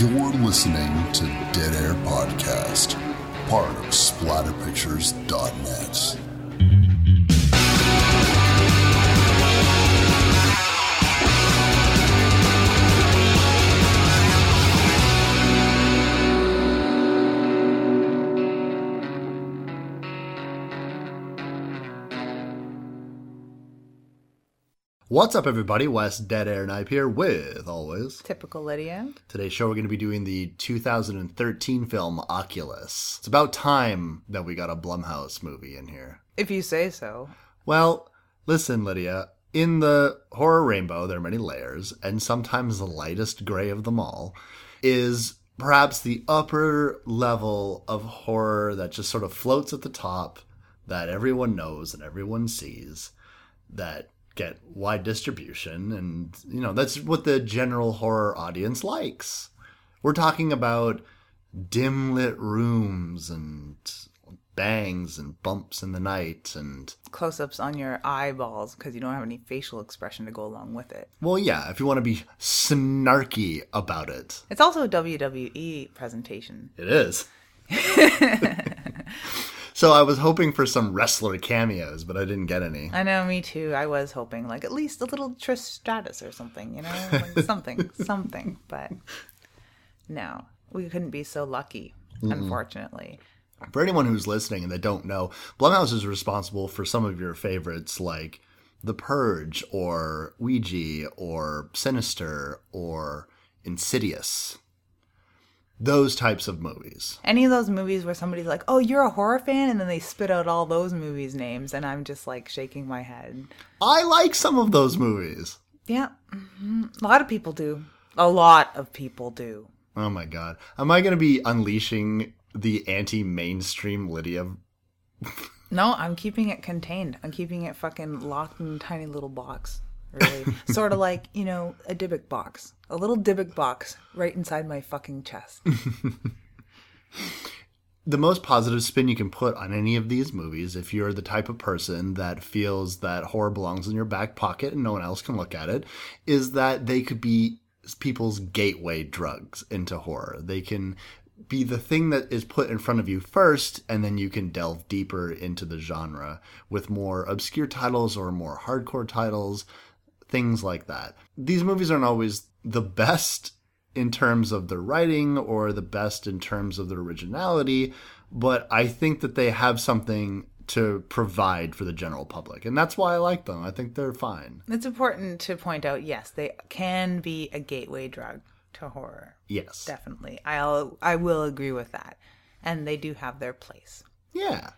You're listening to Dead Air Podcast, part of SplatterPictures.net. What's up, everybody? West Dead Air Knife here with always. Typical Lydia. Today's show, we're going to be doing the 2013 film Oculus. It's about time that we got a Blumhouse movie in here. If you say so. Well, listen, Lydia. In the horror rainbow, there are many layers, and sometimes the lightest gray of them all is perhaps the upper level of horror that just sort of floats at the top, that everyone knows and everyone sees, that get wide distribution and you know that's what the general horror audience likes we're talking about dim lit rooms and bangs and bumps in the night and Close ups on your eyeballs because you don't have any facial expression to go along with it. well yeah if you want to be snarky about it It's also a WWE presentation. it is so i was hoping for some wrestler cameos but i didn't get any I know, me too. I was hoping like at least a little Trish Stratus or something, you know? Like something, something. But no, we couldn't be so lucky, unfortunately. for anyone who's listening and they don't know, Blumhouse is responsible for some of your favorites like The Purge or Ouija or Sinister or Insidious. Those types of movies. Any of those movies where somebody's like, oh, you're a horror fan? And then they spit out all those movies' names, and I'm just like shaking my head. I like some of those movies. Yeah, mhm. a lot of people do. A lot of people do. Oh my god. Am I going to be unleashing the anti mainstream Lydia? No, I'm keeping it contained. I'm keeping it fucking locked in a tiny little box. Really. sort of like, you know, a Dybbuk box. A little Dybbuk box right inside my fucking chest. the most positive spin you can put on any of these movies, if you're the type of person that feels that horror belongs in your back pocket and no one else can look at it, is that they could be people's gateway drugs into horror. They can be the thing that is put in front of you first, and then you can delve deeper into the genre with more obscure titles or more hardcore titles, things like that. These movies aren't always the best in terms of their writing or the best in terms of their originality, but I think that they have something to provide for the general public. And that's why I like them. I think they're fine. It's important to point out, yes, they can be a gateway drug to horror. Yes. Definitely. I'll I will agree with that. And they do have their place. Yeah.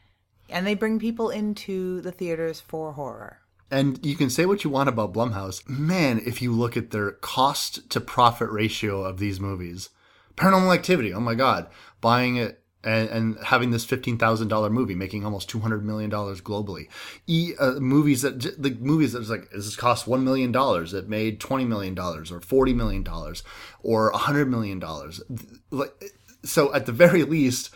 And they bring people into the theaters for horror. And you can say what you want about Blumhouse. Man, if you look at their cost to profit ratio of these movies, Paranormal Activity, oh my God, buying it and, and having this $15,000 movie making almost $200 million globally. E, uh, movies that, the movies that's like, this cost $1 million, it made $20 million or $40 million or $100 million. Like, so at the very least,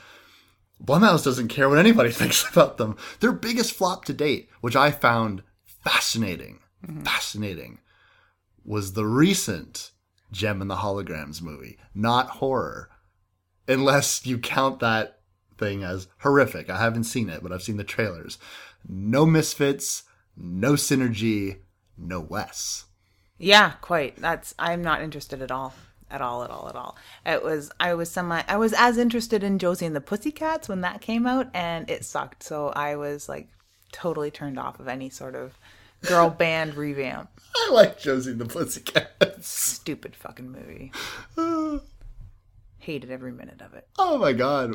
Blumhouse doesn't care what anybody thinks about them. Their biggest flop to date, which I found fascinating, mm-hmm. fascinating, was the recent Jem and the Holograms movie, not horror, unless you count that thing as horrific. I haven't seen it, but I've seen the trailers. No misfits, no synergy, no Wes. Yeah, quite. That's I'm not interested at all. At all, at all, at all. It was I was semi I was as interested in Josie and the Pussycats when that came out and it sucked. So I was like totally turned off of any sort of girl band revamp. I like Josie and the Pussycats. Stupid fucking movie. Hated every minute of it. Oh my god.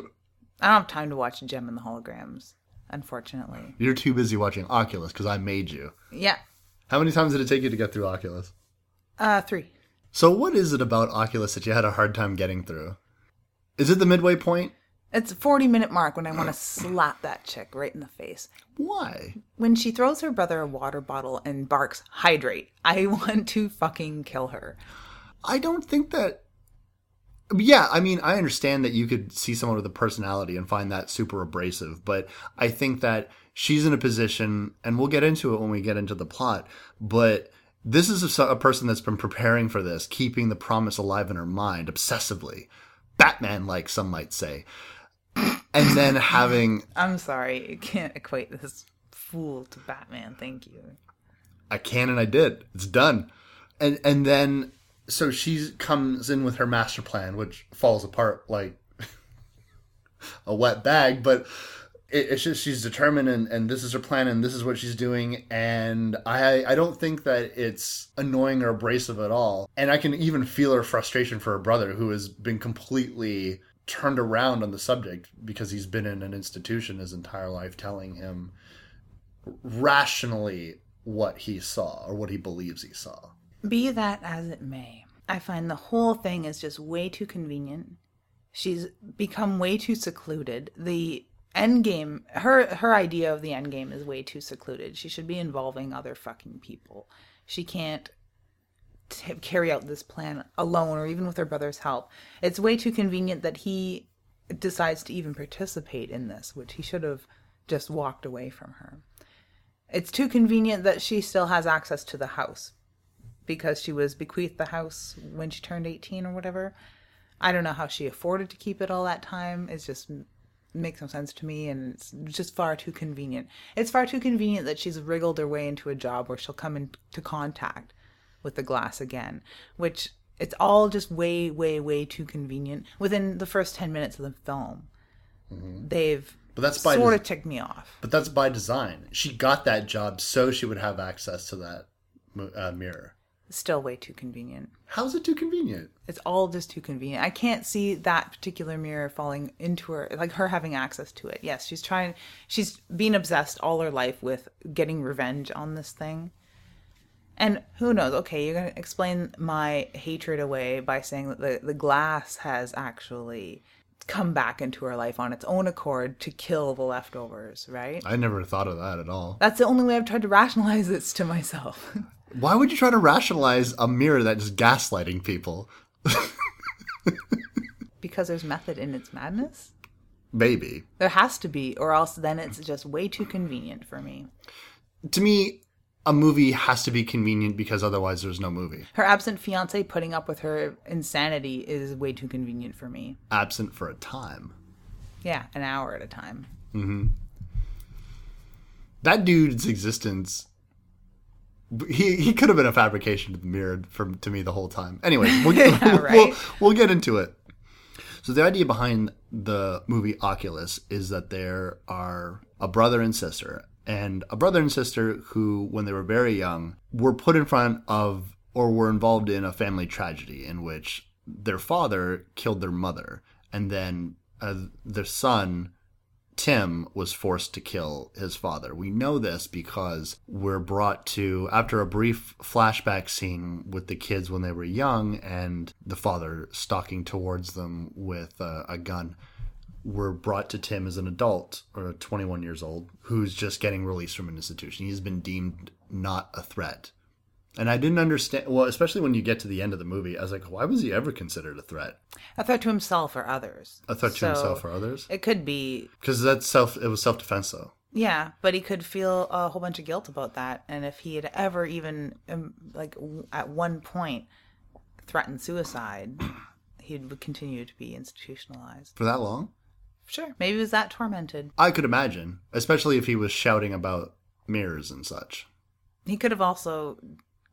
I don't have time to watch Jem and the Holograms, unfortunately. You're too busy watching Oculus because I made you. Yeah. How many times did it take you to get through Oculus? Uh three. So, what is it about Oculus that you had a hard time getting through? Is it the midway point? It's a 40 minute mark when I want to slap that chick right in the face. Why? When she throws her brother a water bottle and barks, hydrate, I want to fucking kill her. I don't think that. Yeah, I mean, I understand that you could see someone with a personality and find that super abrasive, but I think that she's in a position, and we'll get into it when we get into the plot, but This is a, a person that's been preparing for this, keeping the promise alive in her mind obsessively. Batman like, some might say. And then having I'm sorry, you can't equate this fool to Batman. Thank you. I can and I did. It's done. And and then so she comes in with her master plan, which falls apart like a wet bag, but it, it's just she's determined and, and this is her plan and this is what she's doing and I I don't think that it's annoying or abrasive at all. And I can even feel her frustration for her brother who has been completely turned around on the subject because he's been in an institution his entire life telling him rationally what he saw or what he believes he saw. Be that as it may, I find the whole thing is just way too convenient. She's become way too secluded. The end game, her her idea of the end game is way too secluded. She should be involving other fucking people. She can't t- carry out this plan alone or even with her brother's help. It's way too convenient that he decides to even participate in this, which he should have just walked away from her. It's too convenient that she still has access to the house because she was bequeathed the house when she turned 18 or whatever. I don't know how she afforded to keep it all that time. It just makes no sense to me and it's just far too convenient. It's far too convenient that she's wriggled her way into a job where she'll come into contact with the glass again, which it's all just way, way, way too convenient within the first 10 minutes of the film. They've But that's by sort des- of ticked me off. But that's by design. She got that job so she would have access to that uh, mirror. Still way too convenient. How's it too convenient? It's all just too convenient. I can't see that particular mirror falling into her, like her having access to it. Yes, she's trying, she's been obsessed all her life with getting revenge on this thing. And who knows? Okay, you're going to explain my hatred away by saying that the, the glass has actually come back into her life on its own accord to kill the leftovers, right? I never thought of that at all. That's the only way I've tried to rationalize this to myself. Why would you try to rationalize a mirror that is gaslighting people? because there's method in its madness. Maybe. There has to be, or else then it's just way too convenient for me. To me, a movie has to be convenient because otherwise there's no movie. Her absent fiance putting up with her insanity is way too convenient for me. Absent for a time. Yeah, an hour at a time. Mhm. That dude's existence. He, he could have been a fabrication of the mirror from to me the whole time. Anyway, we'll, Yeah, we'll, right. we'll get into it. So the idea behind the movie Oculus is that there are a brother and sister, and a brother and sister who, when they were very young, were put in front of or were involved in a family tragedy in which their father killed their mother, and then uh, their son Tim was forced to kill his father. We know this because we're brought to, after a brief flashback scene with the kids when they were young and the father stalking towards them with a, a gun, we're brought to Tim as an adult, or 21 years old, who's just getting released from an institution. He's been deemed not a threat. And I didn't understand, well, especially when you get to the end of the movie, I was like, why was he ever considered a threat? A threat to himself or others. A threat to So, himself or others? It could be, Because that's self, it was self defense though. yeah, but he could feel a whole bunch of guilt about that. And if he had ever even, um, like, at one point threatened suicide, he would continue to be institutionalized. For that long? Sure. Maybe he was that tormented. I could imagine, especially if he was shouting about mirrors and such. He could have also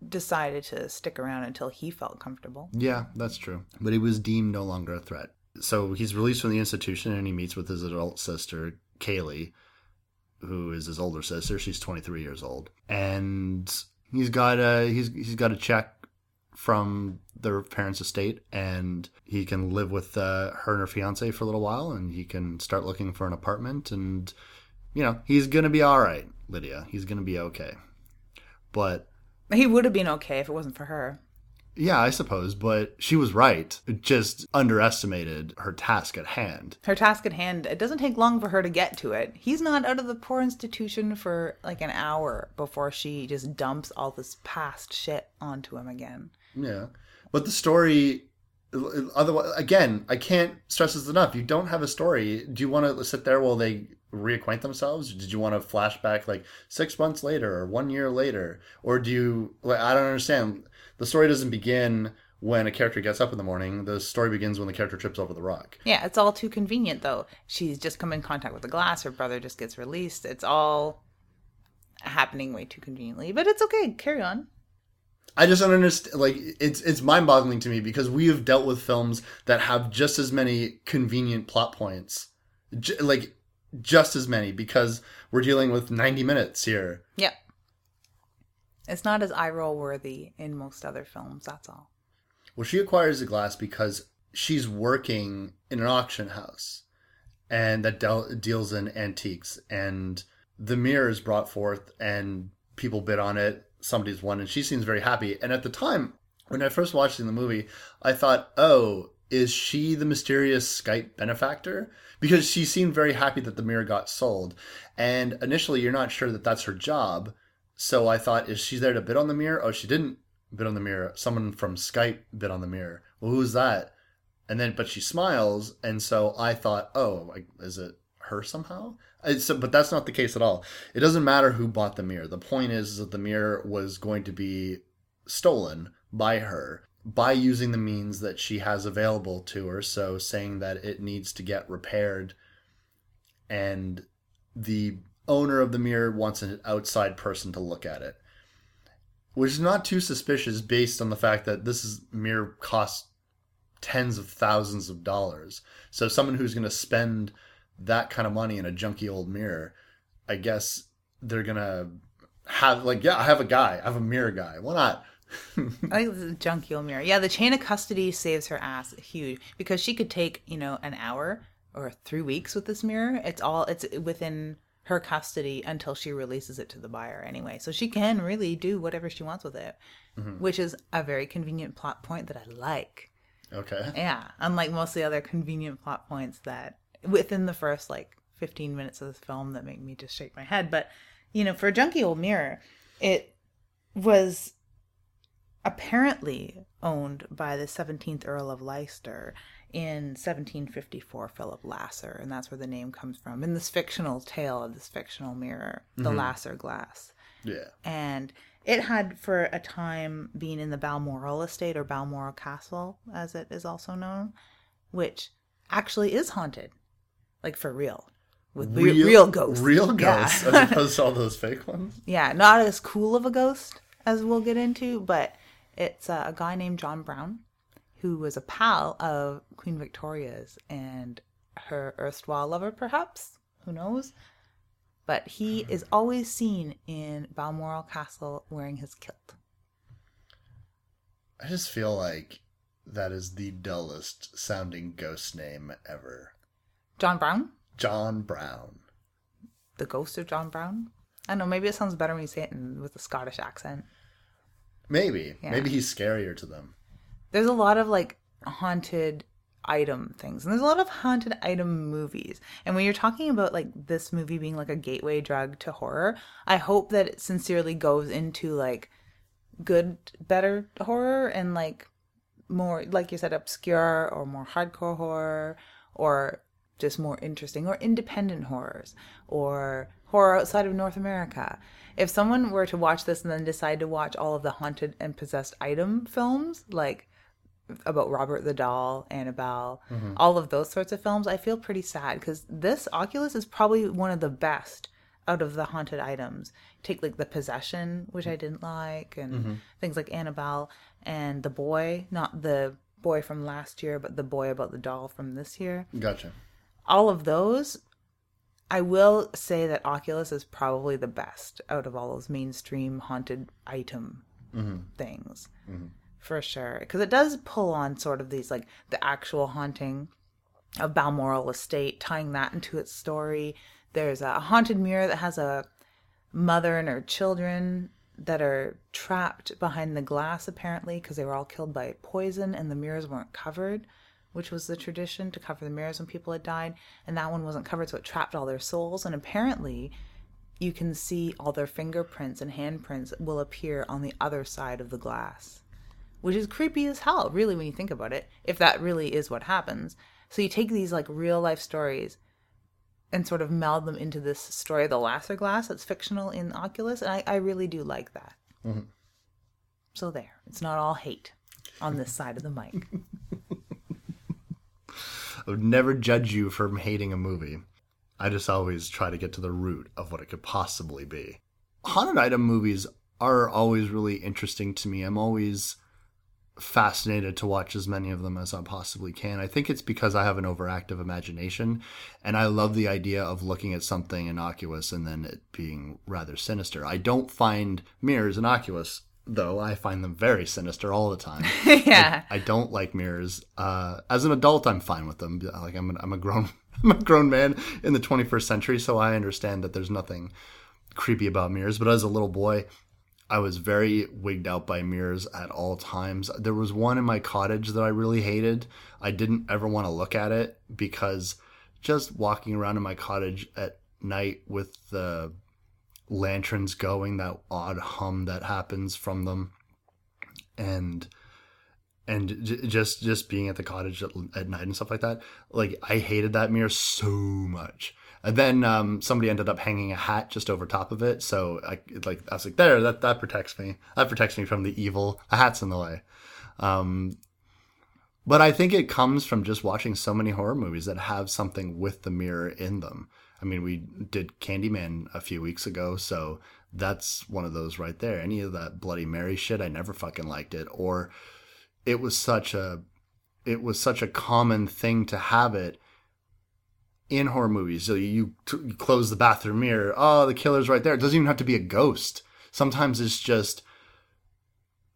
decided to stick around until he felt comfortable. Yeah, that's true. But he was deemed no longer a threat. So he's released from the institution and he meets with his adult sister, Kaylie, who is his older sister. She's 23 years old. And he's got a he's he's got a check from their parents' estate and he can live with uh, her and her fiance for a little while and he can start looking for an apartment and you know, he's to be all right, Lydia. He's to be okay. But He would have been okay if it wasn't for her. Yeah, I suppose, but she was right. It just underestimated her task at hand. Her task at hand, it doesn't take long for her to get to it. He's not out of the poor institution for like an hour before she just dumps all this past shit onto him again. Yeah. But the story Otherwise, again, I can't stress this enough. You don't have a story. Do you want to sit there while they reacquaint themselves? Did you want to flashback like six months later or one year later, or do you? Like, I don't understand. The story doesn't begin when a character gets up in the morning. The story begins when the character trips over the rock. Yeah, it's all too convenient though. She's just come in contact with the glass. Her brother just gets released. It's all happening way too conveniently, but it's okay. Carry on. I just don't understand. Like it's it's mind boggling to me because we have dealt with films that have just as many convenient plot points, J- like just as many because we're dealing with ninety minutes here. Yep. It's not as eye roll worthy in most other films. That's all. Well, she acquires the glass because she's working in an auction house, and that del- deals in antiques. And the mirror is brought forth, and people bid on it. Somebody's won, and she seems very happy. And at the time when I first watched the movie, I thought, "Oh, is she the mysterious Skype benefactor?" Because she seemed very happy that the mirror got sold. And initially, you're not sure that that's her job. So I thought, is she there to bid on the mirror? Oh, she didn't bid on the mirror. Someone from Skype bid on the mirror. Well, who's that? And then, but she smiles, and so I thought, oh, is it her somehow? It's, but that's not the case at all. It doesn't matter who bought the mirror. The point is that the mirror was going to be stolen by her by using the means that she has available to her. So saying that it needs to get repaired, and the owner of the mirror wants an outside person to look at it which is not too suspicious based on the fact that this is mirror costs tens of thousands of dollars. So someone who's going to spend that kind of money in a junky old mirror, I guess they're to have like yeah, I have a guy, I have a mirror guy. Why not? I think this is a junky old mirror. Yeah, the chain of custody saves her ass huge because she could take, you know, an hour or three weeks with this mirror. It's all it's within her custody until she releases it to the buyer anyway. So she can really do whatever she wants with it, mm-hmm. which is a very convenient plot point that I like. Okay. Yeah, unlike most of the other convenient plot points that within the first like 15 minutes of this film that make me just shake my head, but you know, for a junky old mirror, it was apparently owned by the 17th Earl of Leicester in 1754 Philip Lasser, and that's where the name comes from. In this fictional tale of this fictional mirror, the mm-hmm. Lasser glass. Yeah. And it had for a time been in the Balmoral estate or Balmoral Castle, as it is also known, which actually is haunted. Like for real. With real, real ghosts. Real ghosts yeah. as opposed to all those fake ones. Yeah, not as cool of a ghost as we'll get into, but it's a guy named John Brown who was a pal of Queen Victoria's and her erstwhile lover, perhaps. Who knows? But he hmm. is always seen in Balmoral Castle wearing his kilt. I just feel like that is the dullest sounding ghost name ever. John Brown? John Brown. The ghost of John Brown? I don't know, maybe it sounds better when you say it in, with a Scottish accent. Maybe. Yeah. Maybe he's scarier to them there's a lot of like haunted item things and there's a lot of haunted item movies and when you're talking about like this movie being like a gateway drug to horror i hope that it sincerely goes into like good better horror and like more like you said obscure or more hardcore horror or just more interesting or independent horrors or horror outside of north america if someone were to watch this and then decide to watch all of the haunted and possessed item films like about Robert the Doll, Annabelle, mm-hmm. all of those sorts of films, I feel pretty sad because this Oculus is probably one of the best out of the haunted items. Take like the possession, which I didn't like, and mm-hmm. things like Annabelle and the boy, not the boy from last year, but the boy about the doll from this year. Gotcha. All of those, I will say that Oculus is probably the best out of all those mainstream haunted item mm-hmm. things. Mm-hmm for sure because it does pull on sort of these like the actual haunting of balmoral estate tying that into its story there's a haunted mirror that has a mother and her children that are trapped behind the glass apparently because they were all killed by poison and the mirrors weren't covered which was the tradition to cover the mirrors when people had died and that one wasn't covered so it trapped all their souls and apparently you can see all their fingerprints and handprints will appear on the other side of the glass which is creepy as hell, really, when you think about it, if that really is what happens. So you take these like real life stories and sort of meld them into this story, of The Lasser Glass, that's fictional in Oculus, and I, I really do like that. Mm-hmm. So there, it's not all hate on this side of the mic. I would never judge you for hating a movie. I just always try to get to the root of what it could possibly be. Haunted item movies are always really interesting to me. I'm always fascinated to watch as many of them as I possibly can. I think it's because I have an overactive imagination and I love the idea of looking at something innocuous and then it being rather sinister. I don't find mirrors innocuous though. I find them very sinister all the time. yeah. I don't like mirrors. Uh, as an adult, I'm fine with them. Like I'm, an, I'm a grown, I'm a grown man in the 21st century, so I understand that there's nothing creepy about mirrors. But as a little boy, I was very wigged out by mirrors at all times. There was one in my cottage that I really hated. I didn't ever want to look at it because just walking around in my cottage at night with the lanterns going, that odd hum that happens from them, and and j- just just being at the cottage at, at night and stuff like that. Like I hated that mirror so much. And then um, somebody ended up hanging a hat just over top of it, so I like I was like, there, that that protects me. That protects me from the evil. A hat's in the way. Um, but I think it comes from just watching so many horror movies that have something with the mirror in them. I mean, we did Candyman a few weeks ago, so that's one of those right there. Any of that Bloody Mary shit, I never fucking liked it. Or it was such a it was such a common thing to have it in horror movies. So you, t- you close the bathroom mirror, oh, the killer's right there. It doesn't even have to be a ghost. Sometimes it's just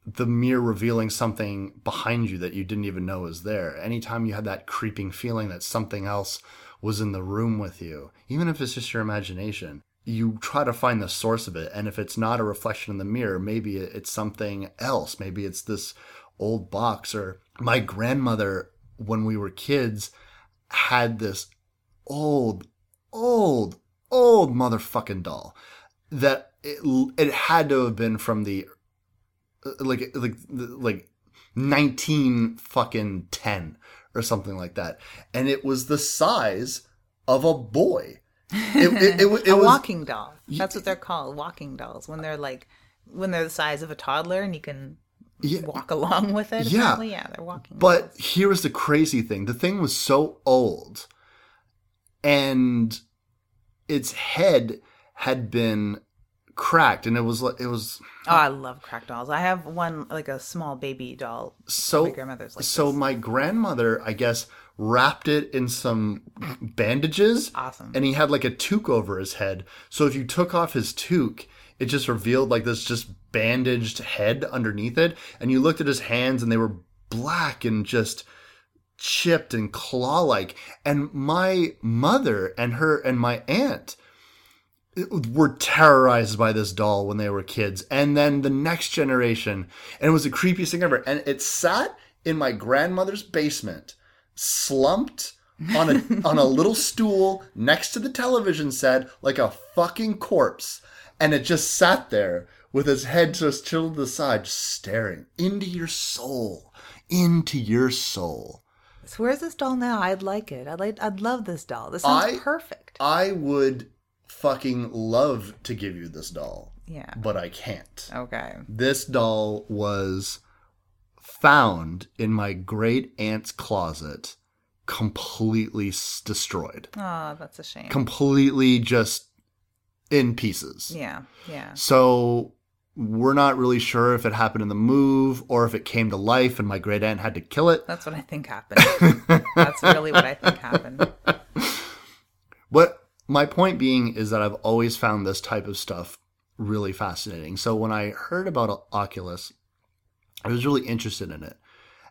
the mirror revealing something behind you that you didn't even know was there. Anytime you had that creeping feeling that something else was in the room with you, even if it's just your imagination, you try to find the source of it. And if it's not a reflection in the mirror, maybe it's something else. Maybe it's this old box. Or my grandmother, when we were kids, had this old, old, old motherfucking doll that it, it had to have been from the like like like 19 fucking 10 or something like that and it was the size of a boy it, it, it, it a was walking doll. That's what they're called, walking dolls. When they're like, when they're the size of a toddler and you can Yeah. walk along with it. Yeah. apparently. yeah, they're walking. But here was the crazy thing. The thing was so old and its head had been cracked and it was like it was oh, I love cracked dolls. I have one like a small baby doll. so My grandmother's like so this. my grandmother i guess wrapped it in some bandages Awesome. and he had like a toque over his head so if you took off his toque it just revealed like this just bandaged head underneath it and you looked at his hands and they were black and just chipped and claw-like and my mother and her and my aunt were terrorized by this doll when they were kids and then the next generation and it was the creepiest thing ever and it sat in my grandmother's basement slumped on a on a little stool next to the television set like a fucking corpse and it just sat there with its head just tilted to the side just staring into your soul into your soul So where's this doll now? I'd like it. I'd like. I'd love this doll. This sounds I- perfect. i would fucking love to give you this doll yeah. but i can't Okay. This doll was found in my great aunt's closet, completely s- destroyed, Oh, that's a shame. completely just in pieces. yeah. Yeah. So we're not really sure if it happened in the move or if it came to life and my great aunt had to kill it. That's what I think happened. that's really what I think happened. But my point being is that I've always found this type of stuff really fascinating. So when I heard about Oculus, I was really interested in it.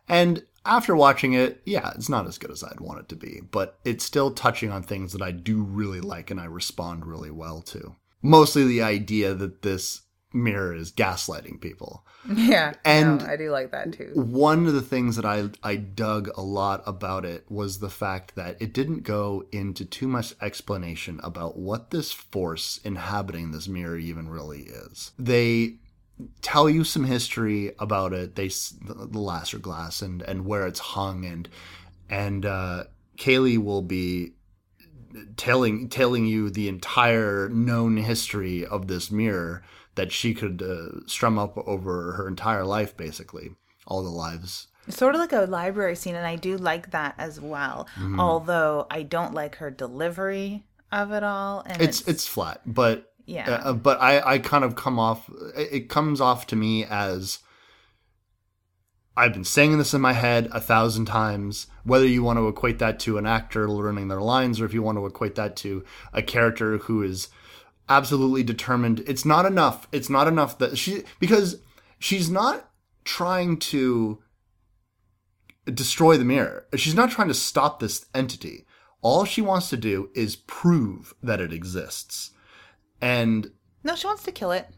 And after watching it, yeah, it's not as good as I'd want it to be, but it's still touching on things that I do really like and I respond really well to. Mostly the idea that this mirror is gaslighting people. Yeah. And- no, I do like that too. One of the things that I I dug a lot about it was the fact that it didn't go into too much explanation about what this force inhabiting this mirror even really is. They tell you some history about it. They the, the Lasser glass and and where it's hung and and uh, Kaylie will be telling telling you the entire known history of this mirror that she could uh, strum up over her entire life, basically all the lives. Sort of like a library scene, and I do like that as well. Mm-hmm. Although I don't like her delivery of it all, and It's it's flat, but Yeah. uh, but I I kind of come off. It comes off to me as. I've been saying this in my head a thousand times. Whether you want to equate that to an actor learning their lines, or if you want to equate that to a character who is absolutely determined, it's not enough. It's not enough that she because she's not trying to destroy the mirror. She's not trying to stop this entity. All she wants to do is prove that it exists. And no, she wants to kill it.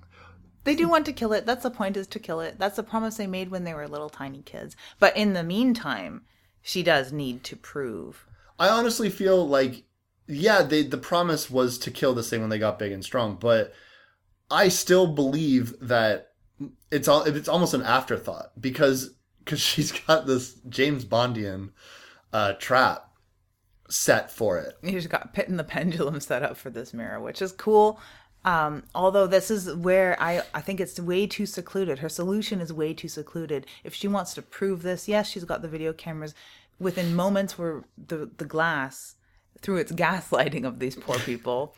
They do want to kill it. That's the point is to kill it. That's the promise they made when they were little tiny kids. But in the meantime, she does need to prove. I honestly feel like, yeah, they, the promise was to kill this thing when they got big and strong, but I still believe that it's all it's almost an afterthought because because she's got this James Bondian uh, trap set for it. You just got Pit and the Pendulum set up for this mirror, which is cool. Um, although this is where I, I think it's way too secluded. Her solution is way too secluded. If she wants to prove this, yes, she's got the video cameras. Within moments where the, the glass, through its gaslighting of these poor people,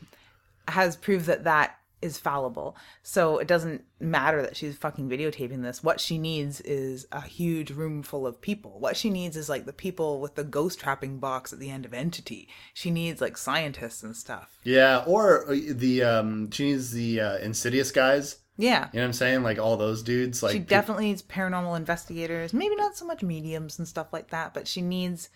has proved that that is fallible. So it doesn't matter that she's fucking videotaping this. What she needs is a huge room full of people. What she needs is like the people with the ghost trapping box at the end of Entity. She needs like scientists and stuff. Yeah, or uh, the um, she needs the uh, Insidious guys. Yeah. You know what I'm saying? Like all those dudes. Like She definitely needs paranormal investigators. Maybe not so much mediums and stuff like that, but she needs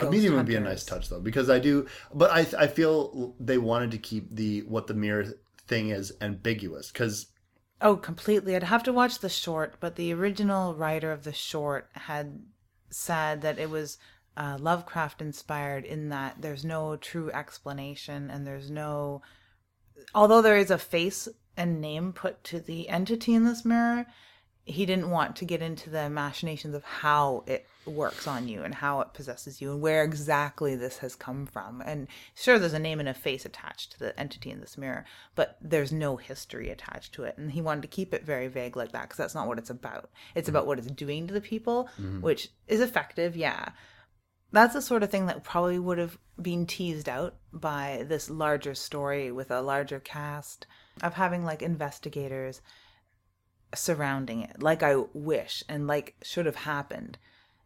A medium would be a nice touch though, because I do, but I I feel they wanted to keep the what the mirror thing is ambiguous because Oh, completely. I'd have to watch the short, but the original writer of the short had said that it was uh, Lovecraft inspired in that there's no true explanation and there's no. Although there is a face and name put to the entity in this mirror, he didn't want to get into the machinations of how it works on you and how it possesses you and where exactly this has come from. And sure, there's a name and a face attached to the entity in this mirror, but there's no history attached to it. And he wanted to keep it very vague like that because that's not what it's about. It's mm-hmm. about what it's doing to the people, mm-hmm. which is effective, yeah. That's the sort of thing that probably would have been teased out by this larger story with a larger cast of having like investigators surrounding it, like I wish and like should have happened,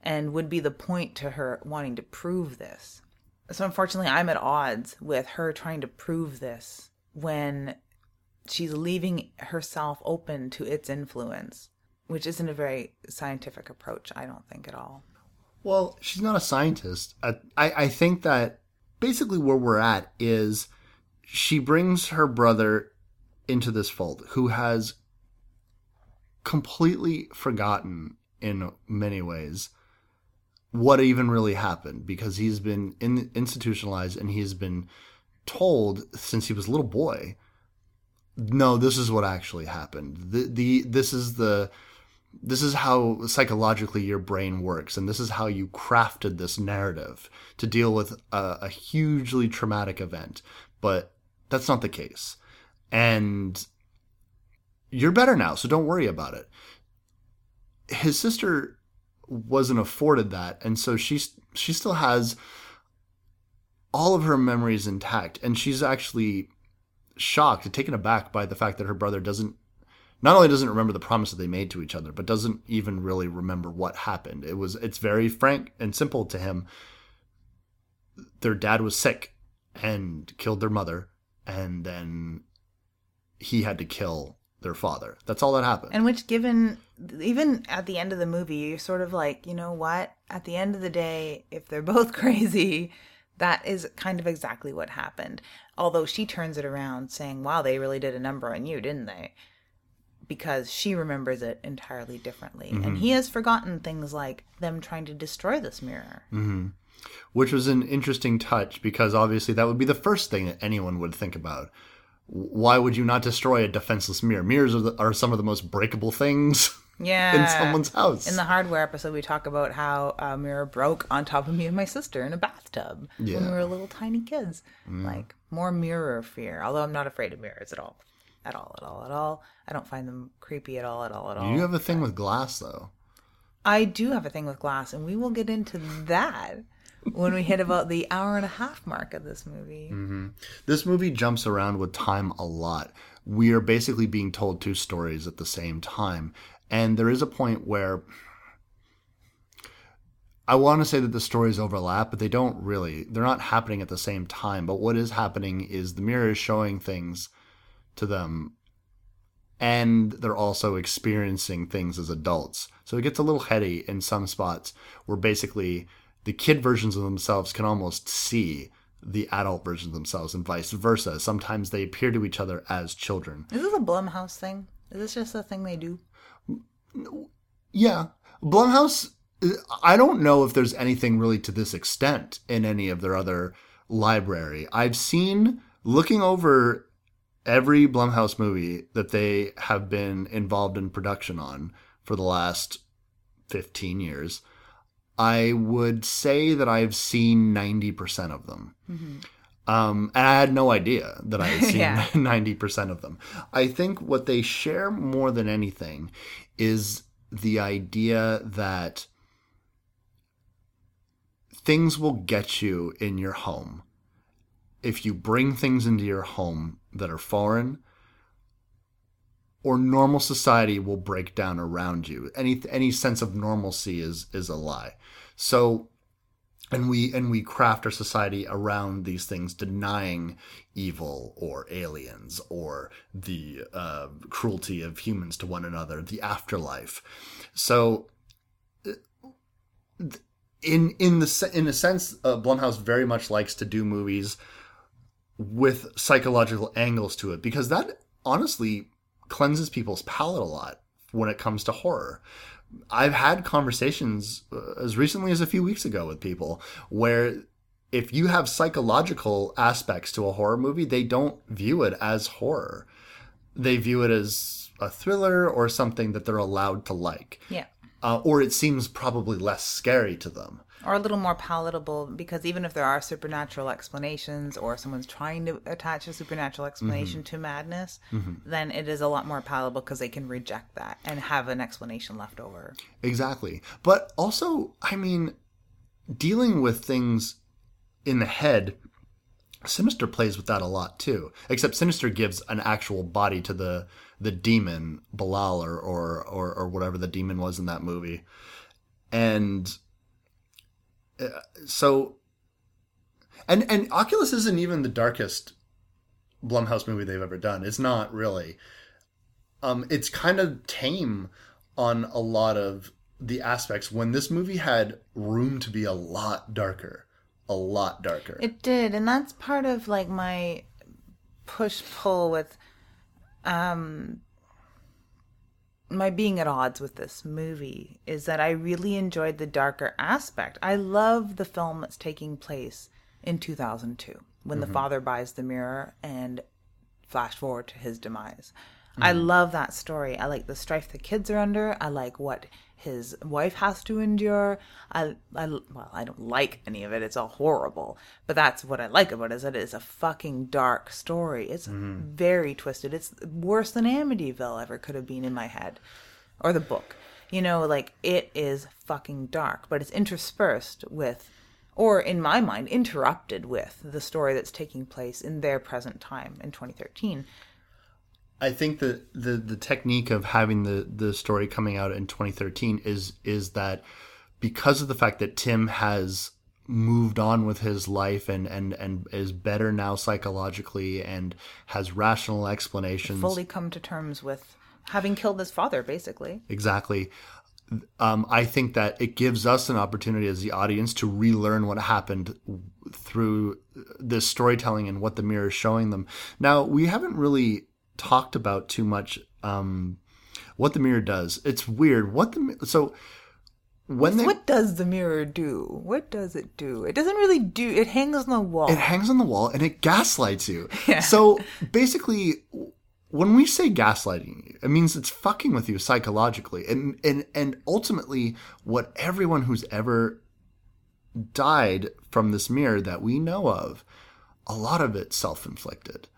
and would be the point to her wanting to prove this. So, unfortunately, I'm at odds with her trying to prove this when she's leaving herself open to its influence, which isn't a very scientific approach, I don't think, at all. Well, she's not a scientist. I, I, think that basically where we're at is she brings her brother into this fold who has completely forgotten in many ways what even really happened because he's been in, institutionalized and he's been told since he was a little boy no this is what actually happened. The, the this is the this is how psychologically your brain works and this is how you crafted this narrative to deal with a, a hugely traumatic event. But that's not the case. And you're better now so don't worry about it. His sister wasn't afforded that and so she's she still has all of her memories intact and she's actually shocked and taken aback by the fact that her brother doesn't not only doesn't remember the promise that they made to each other, but doesn't even really remember what happened. It was it's very frank and simple to him. Their dad was sick and killed their mother, and then he had to kill their father. That's all that happened. And which, given even at the end of the movie, you're sort of like, you know what? At the end of the day, if they're both crazy, that is kind of exactly what happened. Although she turns it around saying, wow, they really did a number on you, didn't they? Because she remembers it entirely differently. And mm-hmm. he has forgotten things like them trying to destroy this mirror. Mm-hmm. which was an interesting touch because obviously that would be the first thing that anyone would think about. Why would you not destroy a defenseless mirror? Mirrors are, the, are some of the most breakable things Yeah. in someone's house. In the hardware episode, we talk about how a mirror broke on top of me and my sister in a bathtub when Yeah. Mm. we were little tiny kids. Like more mirror fear. Although I'm not afraid of mirrors at all, at all, at all, at all. I don't find them creepy at all, at all, at all. you have a thing with glass, though. I do have a thing with glass, and we will get into that when we hit about the hour and a half mark of this movie. Mm-hmm. This movie jumps around with time a lot. We are basically being told two stories at the same time. And there is a point where I want to say that the stories overlap, but they don't really. They're not happening at the same time. But what is happening is the mirror is showing things to them, and they're also experiencing things as adults. So it gets a little heady in some spots where basically the kid versions of themselves can almost see the adult versions of themselves and vice versa. Sometimes they appear to each other as children. Is this a Blumhouse thing? Is this just a thing they do? Yeah. Blumhouse, I don't know if there's anything really to this extent in any of their other library. I've seen, looking over every Blumhouse movie that they have been involved in production on for the last 15 years, I would say that I've seen 90% of them. Um, and I had no idea that I had seen Yeah. 90% of them. I think what they share more than anything is the idea that things will get you in your home. If you bring things into your home that are foreign, or normal society will break down around you. Any any sense of normalcy is is a lie. So and we and we craft our society around these things denying evil or aliens or the uh, cruelty of humans to one another the afterlife. So uh, in in the in a sense uh, blumhouse very much likes to do movies with psychological angles to it because that honestly cleanses people's palate a lot when it comes to horror I've had conversations uh, as recently as a few weeks ago with people where if you have psychological aspects to a horror movie, they don't view it as horror. They view it as a thriller or something that they're allowed to like. Yeah. Uh, or it seems probably less scary to them. Or a little more palatable because even if there are supernatural explanations or someone's trying to attach a supernatural mm-hmm. explanation to madness, mm-hmm. then it is a lot more palatable because they can reject that and have an explanation left over. Exactly. But also, I mean, dealing with things in the head, Sinister plays with that a lot too. Except Sinister gives an actual body to the the demon Balal or or or, or whatever the demon was in that movie, and so and and Oculus isn't even the darkest Blumhouse movie they've ever done. It's not really. Um, it's kind of tame on a lot of the aspects when this movie had room to be a lot darker, a lot darker. It did, and that's part of like my push pull with um my being at odds with this movie is that I really enjoyed the darker aspect. I love the film that's taking place in 2002 when the mm-hmm. father buys the mirror and flash forward to his demise. I mm. love that story. I like the strife the kids are under. I like what his wife has to endure. I, I well, I don't like any of it. It's all horrible. But that's what I like about it is that it's a fucking dark story. It's mm-hmm. very twisted. It's worse than Amityville ever could have been in my head, or the book. You know, like it is fucking dark, but it's interspersed with or in my mind interrupted with the story that's taking place in their present time in 2013 I think that the the technique of having the the story coming out in 2013 is is that because of the fact that Tim has moved on with his life and and and is better now psychologically and has rational explanations. Fully come to terms with having killed his father basically. Exactly. Um, I think that it gives us an opportunity as the audience to relearn what happened through this storytelling and what the mirror is showing them. Now, we haven't really talked about too much um, what the mirror does. It's weird. What the so when they What does the mirror do? What does it do? It doesn't really do. It hangs on the wall. it hangs on the wall and it gaslights you. Yeah. So basically, when we say gaslighting you, it means it's fucking with you psychologically, and and and ultimately, what everyone who's ever died from this mirror that we know of, a lot of it self-inflicted.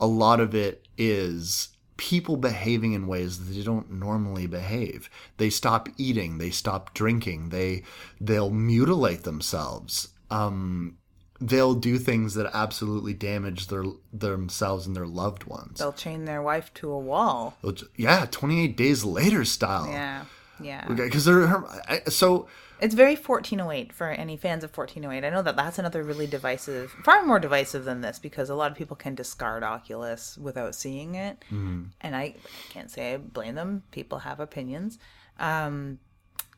A lot of it is people behaving in ways that they don't normally behave. They stop eating, they stop drinking, they they'll mutilate themselves. Um, they'll do things that absolutely damage their themselves and their loved ones. They'll chain their wife to a wall. Yeah, 28 days later style. Yeah, yeah. Because they're her- I- so It's very 1408 for any fans of 1408. I know that that's another really divisive, far more divisive than this because a lot of people can discard Oculus without seeing it. Mm-hmm. And I can't say I blame them. People have opinions. Um,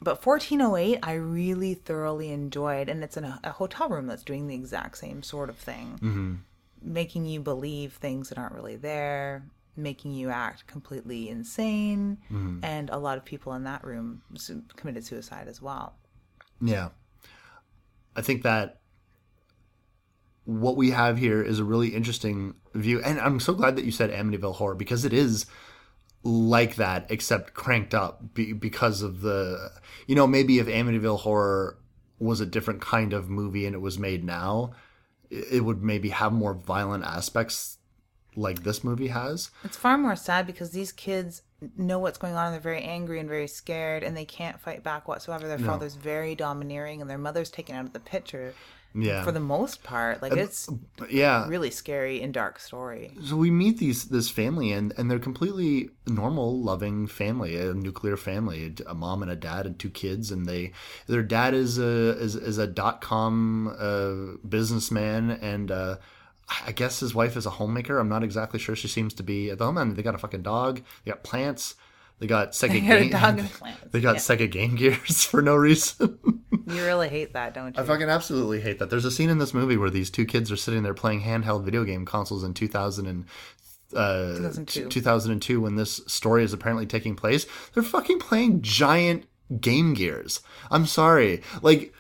but 1408, I really thoroughly enjoyed. And it's in a, a hotel room that's doing the exact same sort of thing, mm-hmm. making you believe things that aren't really there. Making you act completely insane, mm-hmm. and a lot of people in that room committed suicide as well. Yeah. I think that what we have here is a really interesting view. And I'm so glad that you said Amityville Horror because it is like that, except cranked up be- because of the, you know, maybe if Amityville Horror was a different kind of movie and it was made now, it would maybe have more violent aspects like this movie has. It's far more sad because these kids know what's going on they're very angry and very scared and they can't fight back whatsoever. Their father's very domineering and their mother's taken out of the picture Yeah. for the most part. Like it's yeah. really scary and dark story. so we meet these this family and and they're completely normal loving family a nuclear family a mom and a dad and two kids and they their dad is a is, is a dot com uh, businessman and uh I guess his wife is a homemaker. I'm not exactly sure. She seems to be at the home. And they got a fucking dog. They got plants. They got Sega They game. dog and plants, They got yeah. Sega Game Gears for no reason. You really hate that, don't you? I fucking absolutely hate that. There's a scene in this movie where these two kids are sitting there playing handheld video game consoles in 2000 and uh, 2002. 2002 when this story is apparently taking place. They're fucking playing giant Game Gears. I'm sorry. Like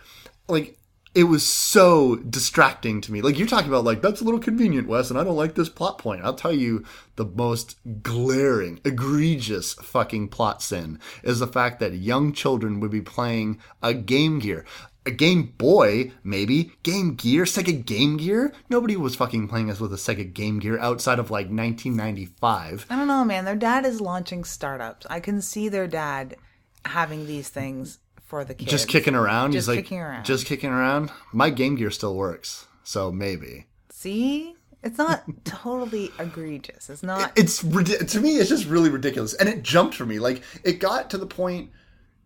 like it was so distracting to me. Like you're talking about like that's a little convenient, Wes, and I don't like this plot point. I'll tell you the most glaring, egregious fucking plot sin is the fact that young children would be playing a Game Gear. A Game Boy, maybe. Game Gear? Sega Game Gear? Nobody was fucking playing us with a Sega Game Gear outside of like 1995. I don't know, man. Their dad is launching startups. I can see their dad having these things for the kids. Just kicking around. Just He's like, kicking around. Just kicking around. My Game Gear still works, so maybe. See? It's not totally egregious. It's not. it's to me it's just really ridiculous and it jumped for me like it got to the point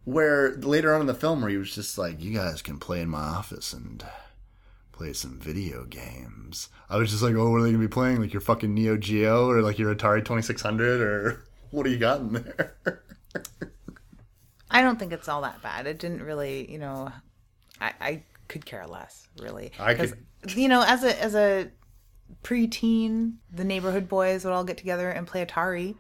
where later on in the film where he was just like you guys can play in my office and play some video games i was just like oh what are they gonna be playing like your fucking neo geo or like your atari 2600 or what do you got in there I don't think it's all that bad. It didn't really, you know, I, I could care less, really. I could- you know, as a as a preteen, the neighborhood boys would all get together and play Atari.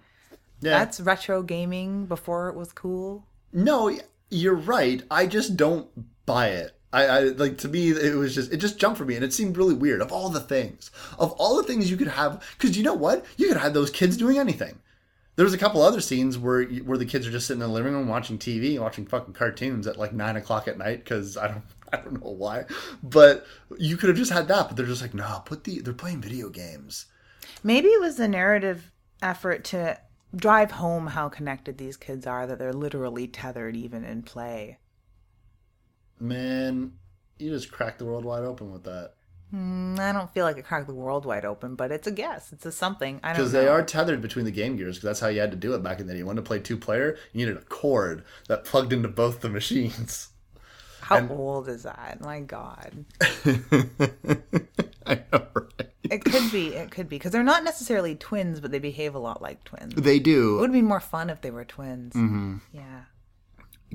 yeah That's retro gaming before it was cool. No, you're right. I just don't buy it. I, I like to me it was just it just jumped for me and it seemed really weird. Of all the things, of all the things you could have, because you know what, you could have those kids doing anything. There was a couple other scenes where where the kids are just sitting in the living room watching TV, watching fucking cartoons at like nine o'clock at night because I don't I don't know why, but you could have just had that. But they're just like, no, put the they're playing video games. Maybe it was a narrative effort to drive home how connected these kids are that they're literally tethered even in play. Man, you just cracked the world wide open with that. Mm, I don't feel like it cracked the world wide open, but it's a guess. It's a something. I don't know. Because they are tethered between the Game Gears, because that's how you had to do it back in the day. You wanted to play two player, you needed a cord that plugged into both the machines. How old is that? My God. I know, right? It could be. It could be because they're not necessarily twins, but they behave a lot like twins. They do. It would be more fun if they were twins. Mm-hmm. Yeah.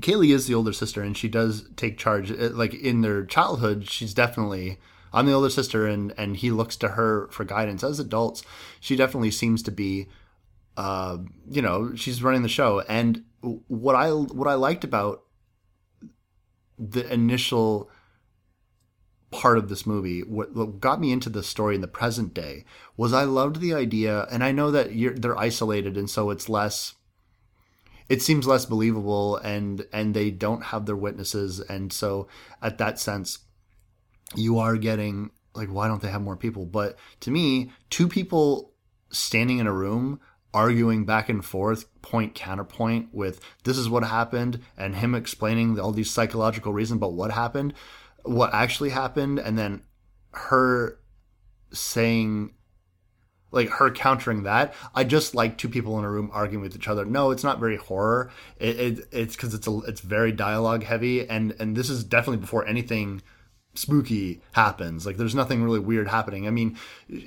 Kaylie is the older sister, and she does take charge. Uh, Like in their childhood, she's definitely. I'm the older sister, and and he looks to her for guidance. As adults, she definitely seems to be, uh, you know, she's running the show. And what I what I liked about the initial part of this movie what, what got me into the story in the present day was i loved the idea and i know that they're isolated and so it's less it seems less believable and and they don't have their witnesses and so at that sense you are getting like why don't they have more people? But to me two people standing in a room arguing back and forth point counterpoint with this is what happened and him explaining all these psychological reasons about what happened what actually happened and then her saying like her countering that. I just like two people in a room arguing with each other. No it's not very horror. It, it it's because it's a it's very dialogue heavy and and this is definitely before anything spooky happens like there's nothing really weird happening i mean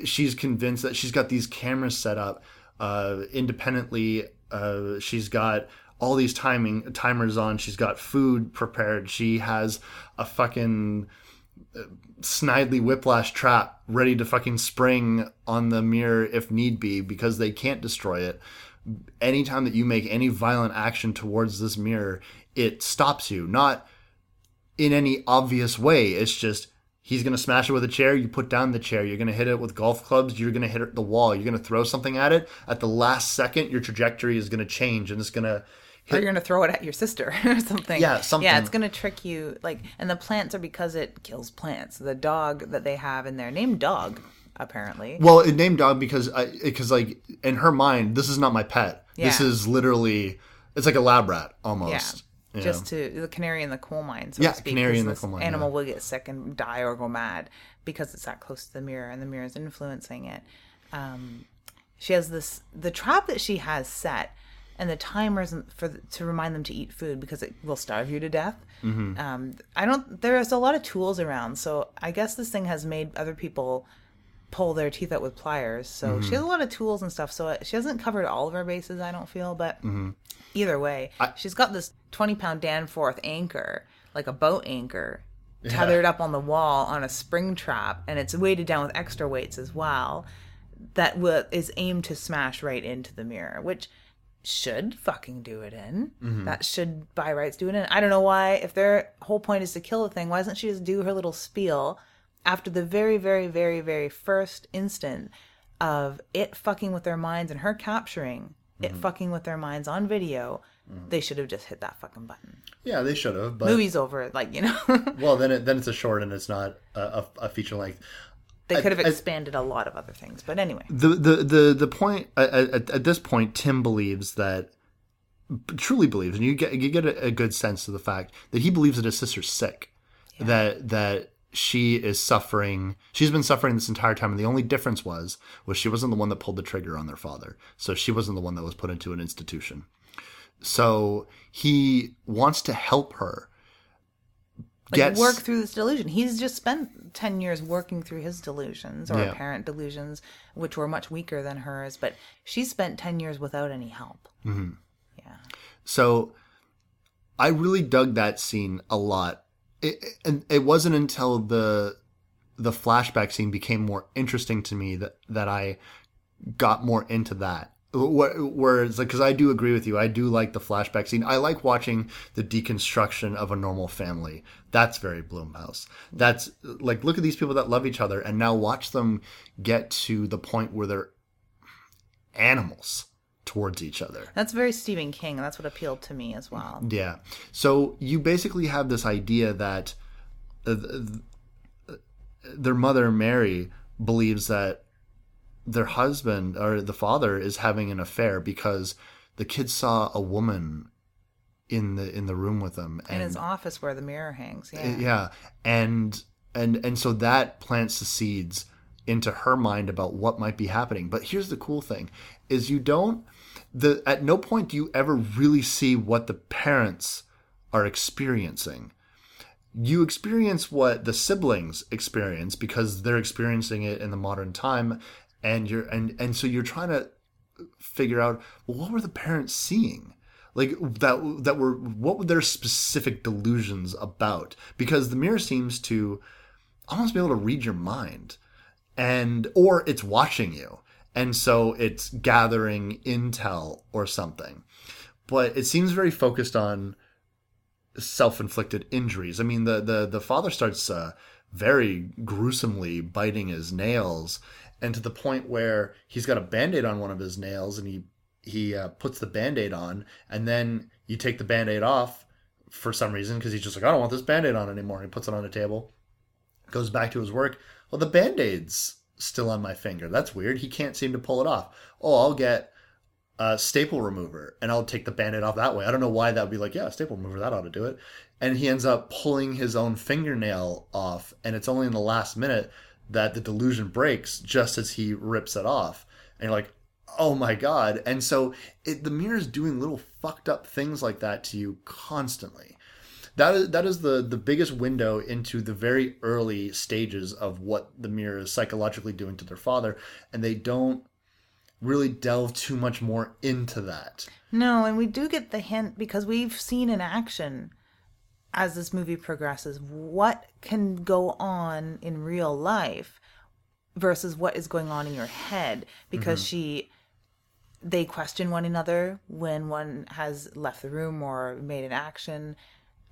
she's convinced that she's got these cameras set up uh independently uh she's got all these timing timers on she's got food prepared she has a fucking snidely whiplash trap ready to fucking spring on the mirror if need be because they can't destroy it. Anytime that you make any violent action towards this mirror, it stops you. Not in any obvious way. It's just he's going to smash it with a chair. You put down the chair. You're going to hit it with golf clubs. You're going to hit it the wall. You're going to throw something at it. At the last second, your trajectory is going to change and it's going to or you're gonna throw it at your sister or something. Yeah, something. Yeah, it's gonna trick you. Like, and the plants are because it kills plants. The dog that they have in there, named Dog, apparently. Well, it named dog because I because like in her mind, this is not my pet. This is literally it's like a lab rat almost. Yeah, you just know? to the canary in the coal mine. So Yeah, to speak, canary in the coal mine, Animal yeah. will get sick and die or go mad because it's that close to the mirror, and the mirror is influencing it. Um, she has this the trap that she has set, and the timers for the, to remind them to eat food because it will starve you to death. Mm-hmm. Um, I don't. There's a lot of tools around, so I guess this thing has made other people pull their teeth out with pliers. So she has Mm-hmm. a lot of tools and stuff. So she hasn't covered all of her bases, I don't feel, but Mm-hmm. either way, she's got this 20 pound Danforth anchor, like a boat anchor, tethered up on the wall on a spring trap, and it's weighted down with extra weights as well. That is aimed to smash right into the mirror, which should fucking do it in. That should by rights do it in. I don't know why. If their whole point is to kill the thing, why doesn't she just do her little spiel after the very, very, very, very first instant of it fucking with their minds and her capturing it mm-hmm. fucking with their minds on video? Mm-hmm. They should have just hit that fucking button. yeah, they should have. But Movie's over. Like you know, well, then it, then it's a short and it's not a, a, a feature length. they could have I- expanded a lot of other things. But anyway, the the the the point at, at, at this point, Tim believes that truly believes, and you get you get a, a good sense of the fact that he believes that his sister's sick, that that she is suffering. She's been suffering this entire time, and the only difference was was she wasn't the one that pulled the trigger on their father, so she wasn't the one that was put into an institution. So he wants to help her. like Gets- work through this delusion. He's just spent ten years working through his delusions or Yeah. apparent delusions, which were much weaker than hers. But she spent ten years without any help. Mm-hmm. Yeah. So I really dug that scene a lot. It, and it wasn't until the the flashback scene became more interesting to me that that I got more into that. Whereas, because I do agree with you, I do like the flashback scene. I like watching the deconstruction of a normal family. That's very Blumhouse. That's like, look at these people that love each other, and now watch them get to the point where they're animals towards each other. That's very Stephen King, and that's what appealed to me as well. Yeah. So you basically have this idea that uh, th- th- their mother Mary believes that their husband or the father is having an affair because the kid saw a woman in the in the room with them In his office where the mirror hangs. Yeah. Uh, yeah and and and so that plants the seeds into her mind about what might be happening but here's the cool thing is you don't the at no point do you ever really see what the parents are experiencing. You experience what the siblings experience because they're experiencing it in the modern time and you're and and so you're trying to figure out well what were the parents seeing? Like that that were what were their specific delusions about? Because the mirror seems to almost be able to read your mind and or it's watching you and so it's gathering intel or something but it seems very focused on self-inflicted injuries. I mean, the the the father starts uh, very gruesomely biting his nails, and to the point where he's got a band-aid on one of his nails, and he he uh, puts the band-aid on, and then you take the band-aid off for some reason because he's just like, I don't want this band-aid on anymore. He puts it on the table, goes back to his work. Well, the band-aid's still on my finger. That's weird. He can't seem to pull it off. Oh, I'll get a staple remover and I'll take the band-aid off that way. I don't know why that would be like, yeah, staple remover, that ought to do it. And he ends up pulling his own fingernail off, and it's only in the last minute that the delusion breaks just as he rips it off. And you're like, oh my god. And so it, the mirror is doing little fucked up things like that to you constantly. That is that is the the biggest window into the very early stages of what the mirror is psychologically doing to their father, and they don't really delve too much more into that. No, and we do get the hint because we've seen in action as this movie progresses what can go on in real life versus what is going on in your head because mm-hmm. she they question one another when one has left the room or made an action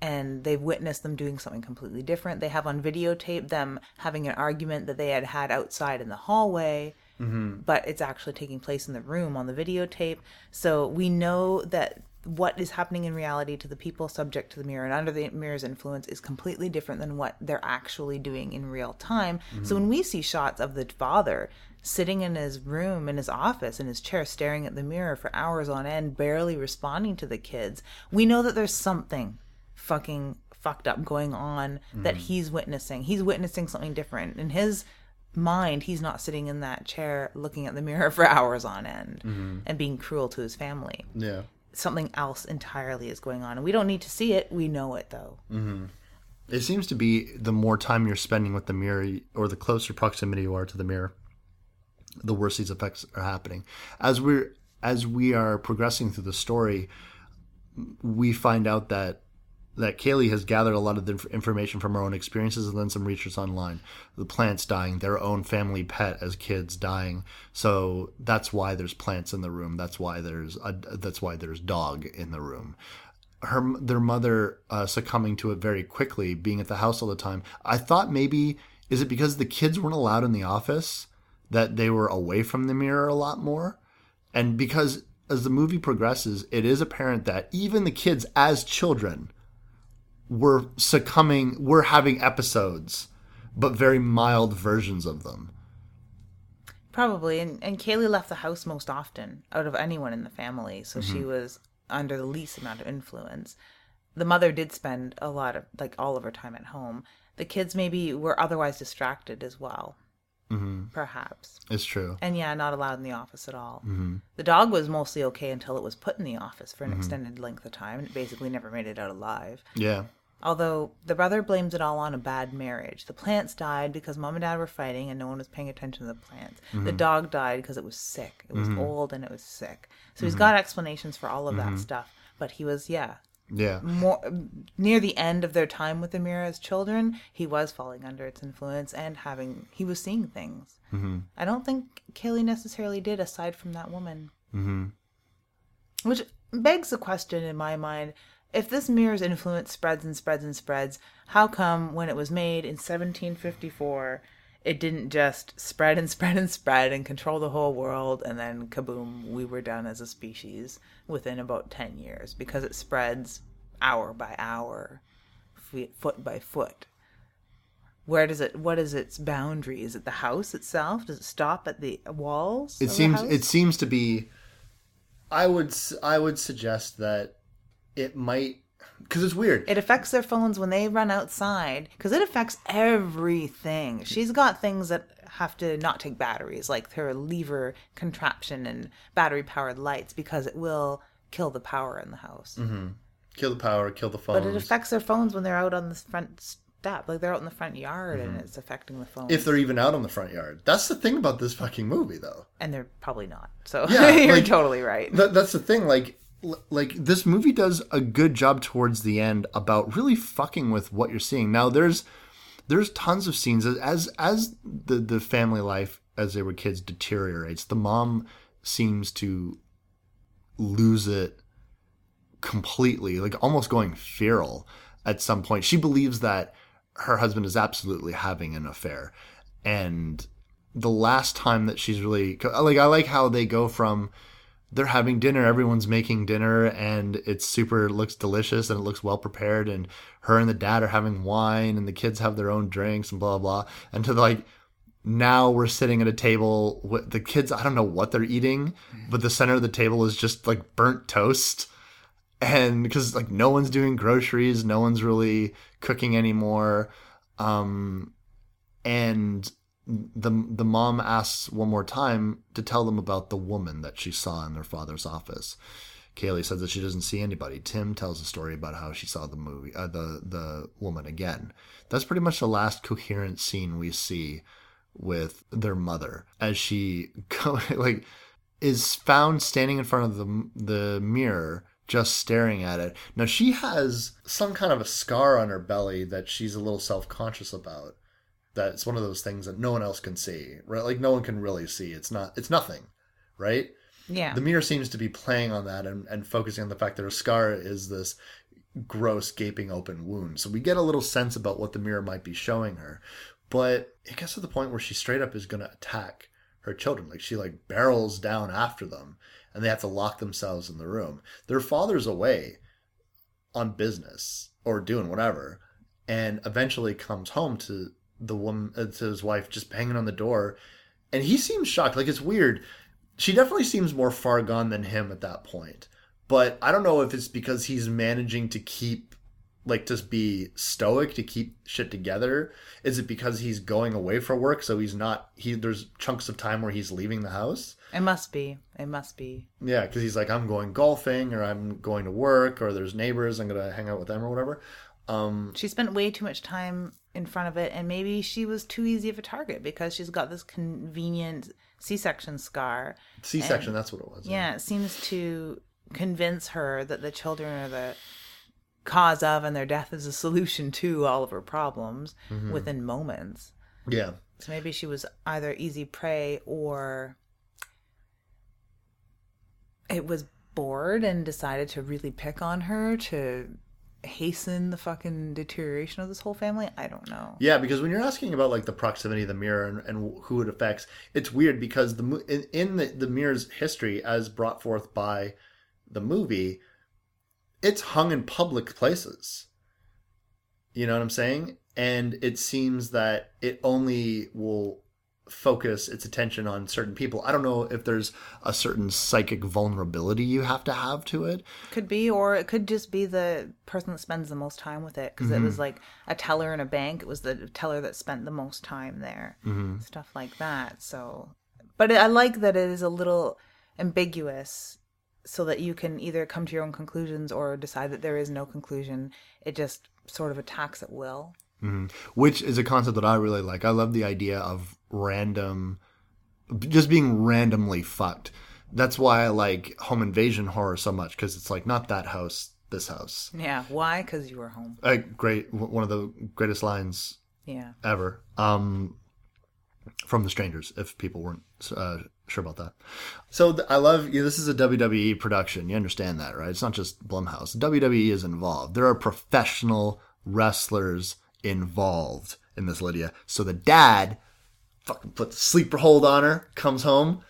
and they've witnessed them doing something completely different. They have on videotape them having an argument that they had had outside in the hallway, mm-hmm. but it's actually taking place in the room on the videotape. So we know that what is happening in reality to the people subject to the mirror and under the mirror's influence is completely different than what they're actually doing in real time. So mm-hmm. when we see shots of the father sitting in his room in his office in his chair staring at the mirror for hours on end barely responding to the kids, we know that there's something fucking fucked up going on that mm-hmm. he's witnessing. He's witnessing something different. In his mind, he's not sitting in that chair looking at the mirror for hours on end mm-hmm. and being cruel to his family. Yeah. Something else entirely is going on. And we don't need to see it. We know it though. Mm-hmm. It seems to be the more time you're spending with the mirror, or the closer proximity you are to the mirror, the worse these effects are happening. As we're as we are progressing through the story, we find out that that Kaylie has gathered a lot of the inf- information from her own experiences and then some research online. The plants dying, their own family pet as kids dying. So that's why there's plants in the room. That's why there's a, that's why there's dog in the room. Her their mother uh, succumbing to it very quickly, being at the house all the time. I thought maybe is it because the kids weren't allowed in the office that they were away from the mirror a lot more, and because as the movie progresses, it is apparent that even the kids as children were succumbing, were having episodes, but very mild versions of them. Probably. And, and Kaylie left the house most often out of anyone in the family. So she was under the least amount of influence. The mother did spend a lot of, like, all of her time at home. The kids maybe were otherwise distracted as well. Mm-hmm. Perhaps. It's true. And yeah, not allowed in the office at all. Mm-hmm. The dog was mostly okay until it was put in the office for an extended length of time and it basically never made it out alive. Yeah. Although the brother blames it all on a bad marriage. The plants died because mom and dad were fighting and no one was paying attention to the plants. The dog died because it was sick. It was old and it was sick. So he's got explanations for all of that stuff. But he was, yeah, Yeah. more near the end of their time with the mirror as children, he was falling under its influence and having he was seeing things. Mm-hmm. I don't think Kaylie necessarily did, aside from that woman. Mm-hmm. Which begs the question in my mind: if this mirror's influence spreads and spreads and spreads, how come when it was made in 1754? It didn't just spread and spread and spread and control the whole world, and then kaboom, we were done as a species within about 10 years because it spreads hour by hour, foot by foot. Where does it? What is its boundary? Is it the house itself? Does it stop at the walls? It seems it seems to be I would I would suggest that it might cuz it's weird. It affects their phones when they run outside because it affects everything. She's got things that have to not take batteries, like her lever contraption and battery powered lights, because it will kill the power in the house. Mm-hmm. kill the power, kill the phones. But it affects their phones when they're out on the front step, like they're out in the front yard, and mm-hmm. it's affecting the phones. if they're even out on the front yard. That's the thing about this fucking movie though. and they're probably not. So Yeah, you're like- totally right. That, that's the thing. Like, like this movie does a good job towards the end about really fucking with what you're seeing. Now, there's there's tons of scenes as as the the family life as they were kids deteriorates. The mom seems to lose it completely, like almost going feral at some point. She believes that her husband is absolutely having an affair. And the last time that she's really like I like how they go from they're having dinner, everyone's making dinner and it's super looks delicious and it looks well prepared and her and the dad are having wine and the kids have their own drinks and blah blah, blah and to like now we're sitting at a table with the kids I don't know what they're eating, but the center of the table is just like burnt toast and because like no one's doing groceries, no one's really cooking anymore. Um and the the mom asks one more time to tell them about the woman that she saw in their father's office. Kaylie says that she doesn't see anybody. Tim tells a story about how she saw the movie, uh, the the woman again. That's pretty much the last coherent scene we see with their mother as she go, like is found standing in front of the the mirror just staring at it. Now she has some kind of a scar on her belly that she's a little self-conscious about that it's one of those things that no one else can see, right? Like no one can really see. It's not. It's nothing, right? Yeah. The mirror seems to be playing on that and, and focusing on the fact that her scar is this gross, gaping open wound. So we get a little sense about what the mirror might be showing her, but it gets to the point where she straight up is going to attack her children. Like she like barrels down after them, and they have to lock themselves in the room. Their father's away on business or doing whatever, and eventually comes home to the woman uh, to his wife just banging on the door. And he seems shocked. Like it's weird. She definitely seems more far gone than him at that point. But i don't know if it's because he's managing to keep like just be stoic to keep shit together. Is it because he's going away for work so he's not he there's chunks of time where he's leaving the house? It must be. It must be. Yeah because he's like i'm going golfing or i'm going to work or there's neighbors i'm gonna hang out with them or whatever. Um she spent way too much time in front of it and maybe she was too easy of a target because she's got this convenient c-section scar. C-section and, that's what it was yeah, yeah it seems to convince her that the children are the cause of and their death is a solution to all of her problems mm-hmm. within moments. Yeah. So maybe she was either easy prey or it was bored and decided to really pick on her to hasten the fucking deterioration of this whole family? I don't know. Yeah, because when you're asking about like the proximity of the mirror and, and who it affects, it's weird because the in, in the, the mirror's history, as brought forth by the movie, it's hung in public places. You know what I'm saying? And it seems that it only will focus its attention on certain people. I don't know if there's a certain psychic vulnerability you have to have to it. Could be, or it could just be the person that spends the most time with it because mm-hmm. it was like a teller in a bank. It was the teller that spent the most time there, mm-hmm. stuff like that. So, but I like that it is a little ambiguous so that you can either come to your own conclusions or decide that there is no conclusion. It just sort of attacks at will. Mm-hmm. Which is a concept that I really like. I love the idea of random, just being randomly fucked. That's why I like home invasion horror so much because it's like not that house, this house. Yeah, why? Because you were home. Great, one of the greatest lines. Yeah. Ever. Um, from the strangers, if people weren't uh, sure about that. So th- I love you. Know, this is a WWE production. You understand that, right? It's not just Blumhouse. WWE is involved. There are professional wrestlers involved in this Lydia. So the dad fucking puts a sleeper hold on her, comes home,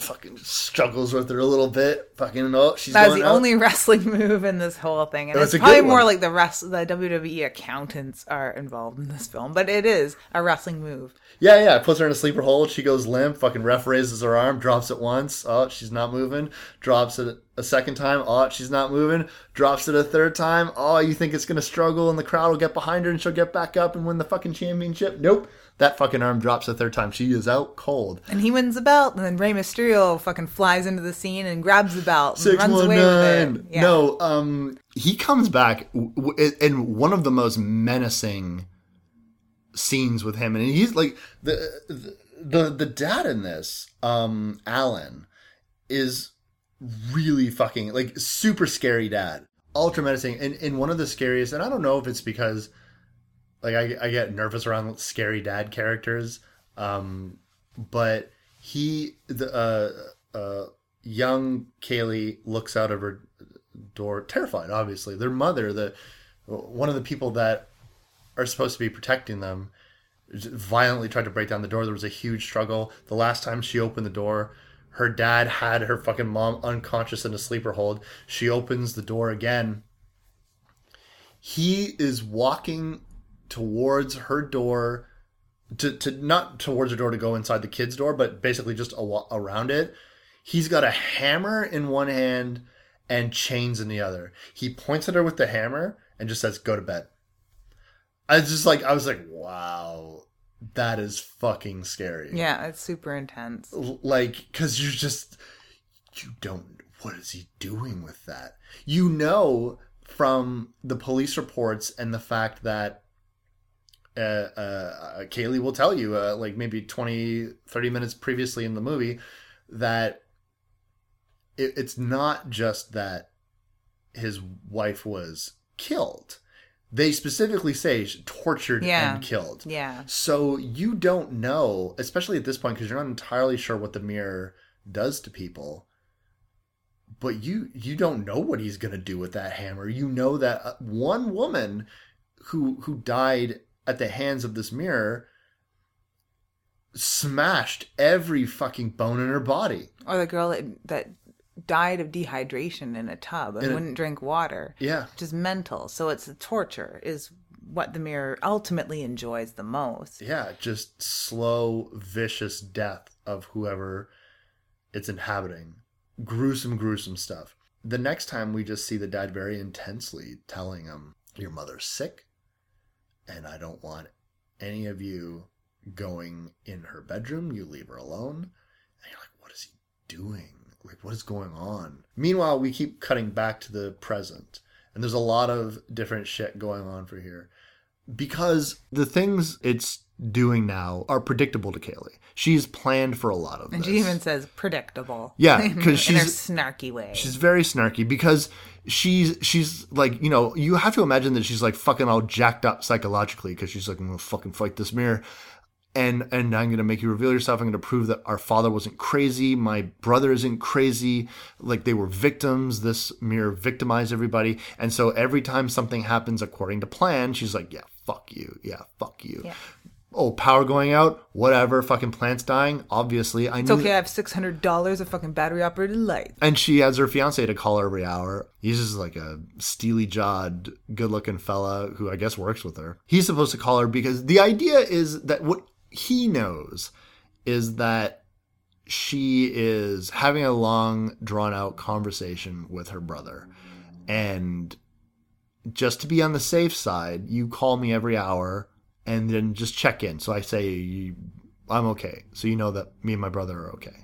fucking struggles with her a little bit. Fucking oh, she's that was the out. only wrestling move in this whole thing, and That's it's probably more like the rest the WWE accountants are involved in this film, but it is a wrestling move. Yeah, yeah. Puts her in a sleeper hold. She goes limp. Fucking ref raises her arm, drops it once. Oh, she's not moving. Drops it a second time. Oh, she's not moving. Drops it a third time. Oh, you think it's gonna struggle and the crowd will get behind her and she'll get back up and win the fucking championship? Nope. That fucking arm drops a third time. She is out cold. And he wins the belt, and then Rey Mysterio fucking flies into the scene and grabs the belt and Six, runs one, away nine. with it. Yeah. No, um, he comes back in one of the most menacing scenes with him, and he's like the the the dad in this, um, Alan, is really fucking like super scary dad, ultra menacing, and and one of the scariest. And I don't know if it's because like I, I get nervous around scary dad characters um but he the uh uh young kaylie looks out of her door, terrified. Obviously, their mother, the one of the people that are supposed to be protecting them, violently tried to break down the door. There was a huge struggle. The last time she opened the door, her dad had her fucking mom unconscious in a sleeper hold. She opens the door again. He is walking towards her door to, to not towards her door to go inside the kid's door, but basically just a, around it. He's got a hammer in one hand and chains in the other. He points at her with the hammer and just says, "Go to bed." I was just like, I was like, wow, that is fucking scary. Yeah, it's super intense. Like, because you're just, you don't, what is he doing with that? You know from the police reports and the fact that uh, uh, Kaylie will tell you, uh, like maybe 20, 30 minutes previously in the movie, that it, it's not just that his wife was killed they specifically say tortured Yeah. and killed. Yeah. So you don't know, especially at this point, because you're not entirely sure what the mirror does to people. But you you don't know what he's gonna do with that hammer. You know that uh, one woman who who died at the hands of this mirror smashed every fucking bone in her body. Or the girl that, that died of dehydration in a tub and In wouldn't drink water. Yeah. Which is mental. So it's the torture is what the mirror ultimately enjoys the most. Yeah, just slow, vicious death of whoever it's inhabiting. Gruesome, gruesome stuff. The next time we just see the dad very intensely telling him, Your mother's sick, and I don't want any of you going in her bedroom. You leave her alone. And you're like, What is he doing? Like, what is going on? Meanwhile, we keep cutting back to the present, and there's a lot of different shit going on for here because the things it's doing now are predictable to Kaylie. She's planned for a lot of And this. she even says predictable. Yeah, in- 'cause in her she's- snarky way. She's very snarky because she's she's like you know you have to imagine that she's like fucking all jacked up psychologically because she's like I'm gonna fucking fight this mirror, and and I'm gonna make you reveal yourself. I'm gonna prove that our father wasn't crazy. My brother isn't crazy. Like they were victims. This mirror victimized everybody, and so every time something happens according to plan, she's like, yeah, fuck you, yeah, fuck you. Yeah. Oh, power going out, whatever. Fucking plants dying. Obviously, I it's knew. okay, I have six hundred dollars of fucking battery operated lights. And she has her fiance to call her every hour. He's just like a steely jawed, good looking fella who I guess works with her. He's supposed to call her because the idea is that what he knows is that she is having a long, drawn out conversation with her brother. And just to be on the safe side, you call me every hour and then just check in. So I say, I'm okay. So you know that me and my brother are okay.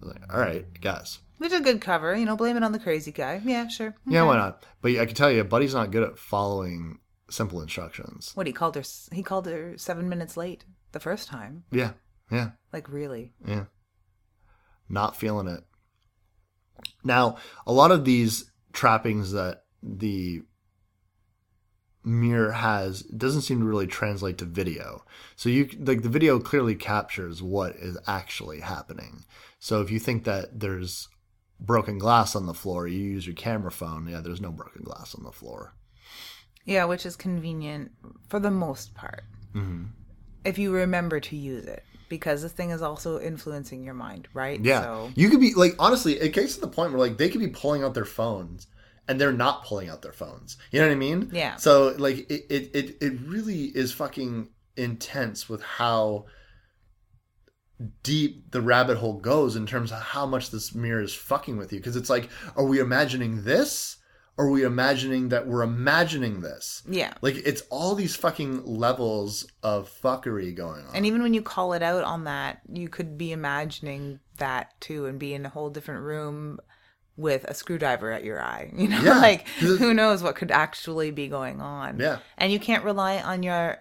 Like, all right, guys. Which is a good cover, you know, blame it on the crazy guy. Yeah, sure. Yeah, why not? But I can tell you, Buddy's not good at following simple instructions. What he called her he called her seven minutes late the first time. Yeah, yeah, Like really. yeah. Not feeling it. Now, a lot of these trappings that the mirror has doesn't seem to really translate to video. So you like the video clearly captures what is actually happening. So if you think that there's broken glass on the floor, you use your camera phone. Yeah, there's no broken glass on the floor. Yeah, which is convenient for the most part. Mm-hmm. If you remember to use it. Because this thing is also influencing your mind, right? Yeah. So You could be like honestly, it gets to the point where like they could be pulling out their phones and they're not pulling out their phones. You know what I mean? Yeah. So like it it it, really is fucking intense with how deep the rabbit hole goes in terms of how much this mirror is fucking with you because it's like are we imagining this or are we imagining that we're imagining this Yeah. like it's all these fucking levels of fuckery going on And even when you call it out on that, you could be imagining that too and be in a whole different room with a screwdriver at your eye. You know, Yeah. like who knows what could actually be going on. Yeah. And you can't rely on your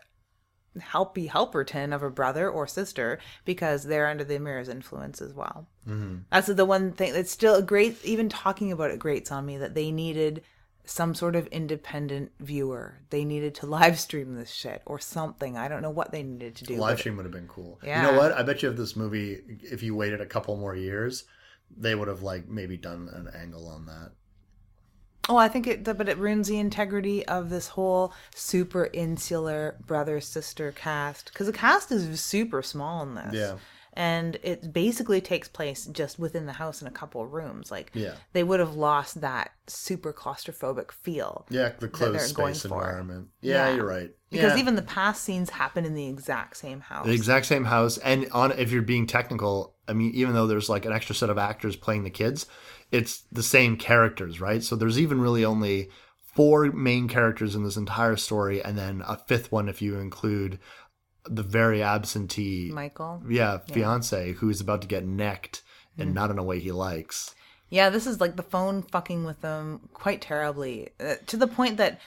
helpy helperton of a brother or sister because they're under the mirror's influence as well. Mm-hmm. That's the one thing that's still a great, even talking about it grates on me that they needed some sort of independent viewer. They needed to live stream this shit or something. I don't know what they needed to do. live stream would have been cool. Yeah. You know what? I bet you if this movie, if you waited a couple more years, they would have like maybe done an angle on that. Oh, I think it, but it ruins the integrity of this whole super insular brother sister cast because the cast is super small in this. Yeah. And it basically takes place just within the house in a couple of rooms. Like, Yeah. they would have lost that super claustrophobic feel. Yeah, the closed space environment. Yeah, Yeah. you're right. Because Yeah. even the past scenes happen in the exact same house. the exact same house, and on if you're being technical, I mean, even though there's like an extra set of actors playing the kids, it's the same characters, right? So there's even really only four main characters in this entire story, and then a fifth one if you include the very absentee, Michael. yeah, fiance who's about to get necked and Mm. not in a way he likes. Yeah, this is like the phone fucking with them quite terribly uh, to the point that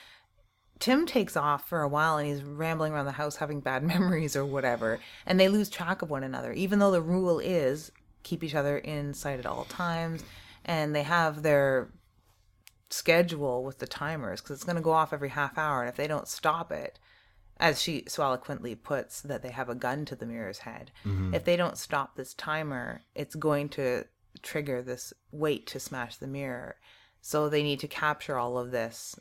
Tim takes off for a while and he's rambling around the house having bad memories or whatever, and they lose track of one another, even though the rule is keep each other in sight at all times, and they have their schedule with the timers because it's going to go off every half hour, and if they don't stop it, as she so eloquently puts, that they have a gun to the mirror's head. Mm-hmm. If they don't stop this timer, it's going to trigger this weight to smash the mirror. So they need to capture all of this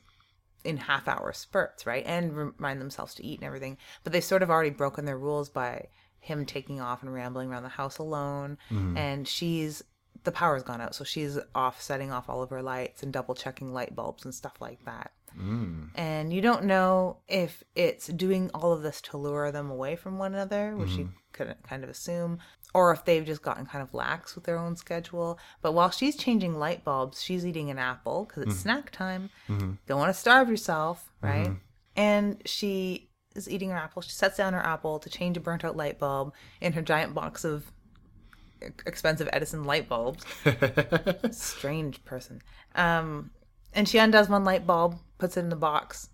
in half hour spurts, right? And remind themselves to eat and everything. But they've sort of already broken their rules by him taking off and rambling around the house alone. Mm-hmm. And she's, the power's gone out. So she's off setting off all of her lights and double checking light bulbs and stuff like that. Mm. And you don't know if it's doing all of this to lure them away from one another, which you mm-hmm. couldn't kind of assume, or if they've just gotten kind of lax with their own schedule. But while she's changing light bulbs, she's eating an apple because it's mm-hmm. snack time. Mm-hmm. Don't want to starve yourself, mm-hmm. right? And she is eating her apple. She sets down her apple to change a burnt out light bulb in her giant box of expensive Edison light bulbs. Strange person. Um, and she undoes one light bulb, puts it in the box,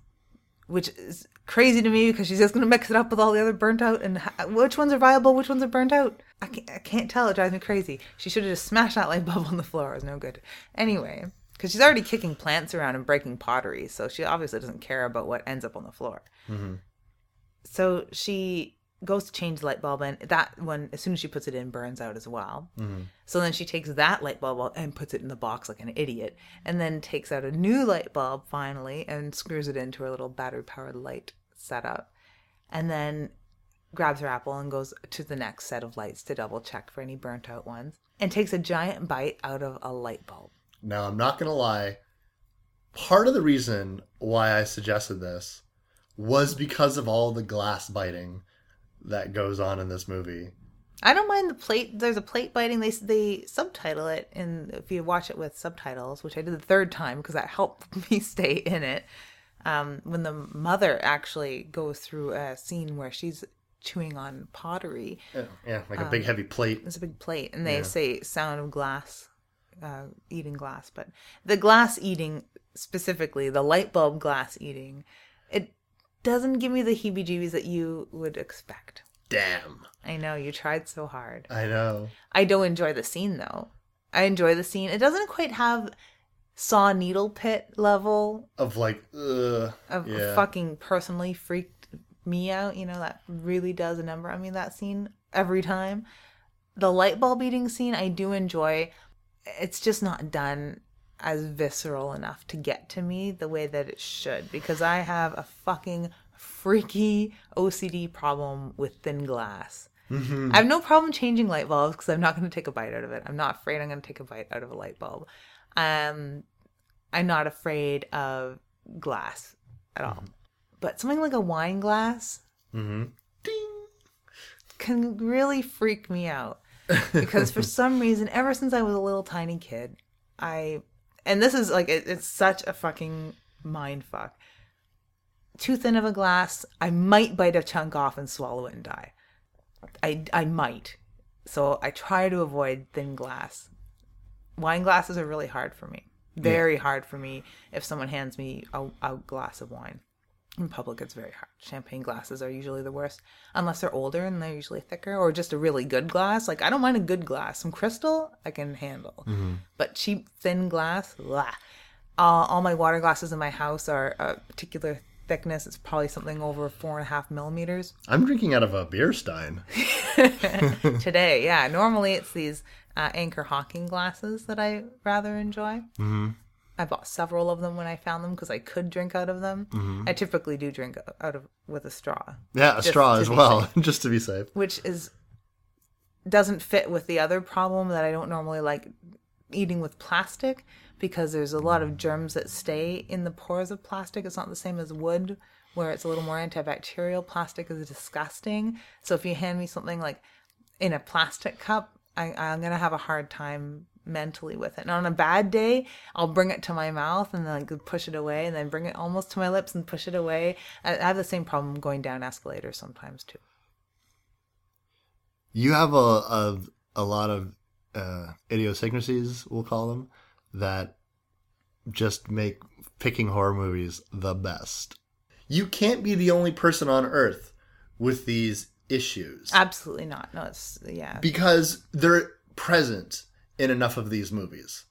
which is crazy to me because she's just going to mix it up with all the other burnt out. And ha- which ones are viable? Which ones are burnt out? I can't, I can't tell. It drives me crazy. She should have just smashed that light bulb on the floor. It was no good. Anyway, because she's already kicking plants around and breaking pottery, so she obviously doesn't care about what ends up on the floor. Mm-hmm. So she goes to change the light bulb, and that one, as soon as she puts it in, burns out as well. Mm-hmm. So then she takes that light bulb and puts it in the box like an idiot, and then takes out a new light bulb finally and screws it into her little battery powered light setup. And then grabs her apple and goes to the next set of lights to double check for any burnt out ones and takes a giant bite out of a light bulb. Now, I'm not going to lie. Part of the reason why I suggested this was because of all the glass biting that goes on in this movie. I don't mind the plate. There's a plate biting. They they subtitle it, and if you watch it with subtitles, which I did the third time because that helped me stay in it. Um, when the mother actually goes through a scene where she's chewing on pottery, Yeah, yeah like a big heavy plate. it's a big plate, and they say "sound of glass," uh, eating glass. But the glass eating specifically, the light bulb glass eating, doesn't give me the heebie-jeebies that you would expect. Damn. I know you tried so hard. I know. I don't enjoy the scene though. I enjoy the scene. It doesn't quite have saw needle pit level Of like, ugh. of yeah. fucking personally freaked me out. You know that really does a number on me. That scene every time. The light bulb beating scene I do enjoy. It's just not done as visceral enough to get to me the way that it should because I have a fucking freaky OCD problem with thin glass. Mm-hmm. I have no problem changing light bulbs because I'm not going to take a bite out of it. I'm not afraid I'm going to take a bite out of a light bulb. Um, I'm not afraid of glass at all. Mm-hmm. But something like a wine glass mm-hmm. can really freak me out because for some reason, ever since I was a little tiny kid, I and this is like it, it's such a fucking mind fuck. Too thin of a glass, I might bite a chunk off and swallow it and die. I I might. So I try to avoid thin glass. Wine glasses are really hard for me. Very hard for me if someone hands me a, a glass of wine. In public, it's very hard. Champagne glasses are usually the worst, unless they're older and they're usually thicker, or just a really good glass. Like I don't mind a good glass. Some crystal I can handle, but cheap thin glass, blah. Uh, all my water glasses in my house are a particular thickness. It's probably something over four and a half millimeters. I'm drinking out of a beer stein. today. Yeah, normally it's these uh, Anchor Hocking glasses that I rather enjoy. Mm-hmm. I bought several of them when I found them because I could drink out of them. Mm-hmm. I typically do drink out of with a straw, Yeah, a straw as well, just to be safe. which is doesn't fit with the other problem that I don't normally like eating with plastic because there's a lot of germs that stay in the pores of plastic. It's not the same as wood where it's a little more antibacterial. Plastic is disgusting. So if you hand me something like in a plastic cup, I, I'm gonna have a hard time mentally with it. And on a bad day, I'll bring it to my mouth and then like push it away, and then bring it almost to my lips and push it away. I, have the same problem going down escalators sometimes too. You have a a, a lot of uh, idiosyncrasies, we'll call them, that just make picking horror movies the best. You can't be the only person on Earth with these issues Absolutely not. No, it's yeah. because they're present in enough of these movies.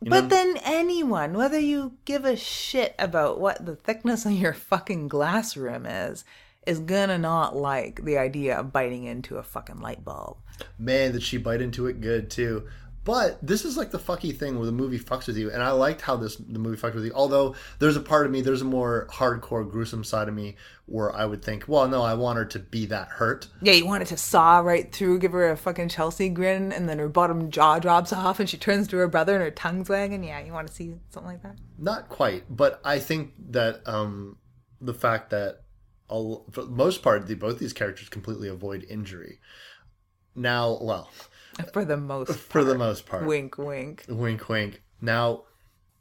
You but know? then anyone, whether you give a shit about what the thickness of your fucking glass room is, is gonna not like the idea of biting into a fucking light bulb. man, did she bite into it good too. But this is like the fucky thing where the movie fucks with you, and I liked how this the movie fucked with you. Although there's a part of me, there's a more hardcore, gruesome side of me where I would think, well, no, I want her to be that hurt. Yeah, you want it to saw right through, give her a fucking Chelsea grin, and then her bottom jaw drops off, and she turns to her brother, and her tongue's wagging. Yeah, you want to see something like that? Not quite, but I think that um, the fact that all, for the most part, the, both these characters completely avoid injury. Now, well, For the most, for the most part, wink, wink. Wink, wink. Now,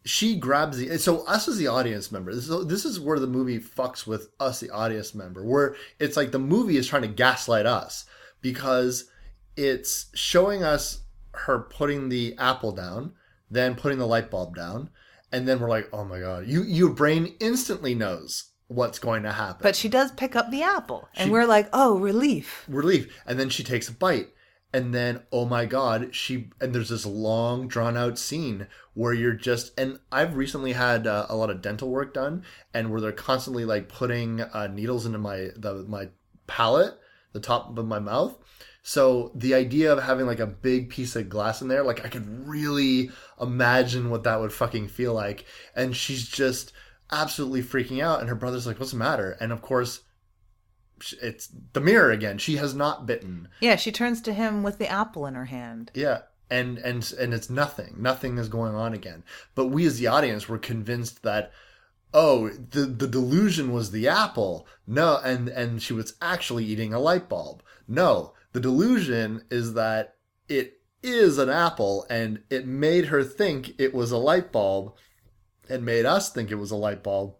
she grabs the. So us as the audience member, this is this is where the movie fucks with us, the audience member, where it's like the movie is trying to gaslight us because it's showing us her putting the apple down, then putting the light bulb down, and then we're like, oh my god, you your brain instantly knows what's going to happen. But she does pick up the apple, and we're like, oh, relief. relief and then she takes a bite and then oh my god she and there's this long drawn out scene where you're just and i've recently had uh, a lot of dental work done and where they're constantly like putting uh, needles into my the my palate the top of my mouth. So the idea of having like a big piece of glass in there like i could really imagine what that would fucking feel like. And she's just absolutely freaking out and her brother's like what's the matter? And of course it's the mirror again. She has not bitten. Yeah, she turns to him with the apple in her hand. Yeah. And and and it's nothing. Nothing is going on again. But we as the audience were convinced that oh, the the delusion was the apple. No, and and she was actually eating a light bulb. No, the delusion is that it is an apple and it made her think it was a light bulb and made us think it was a light bulb.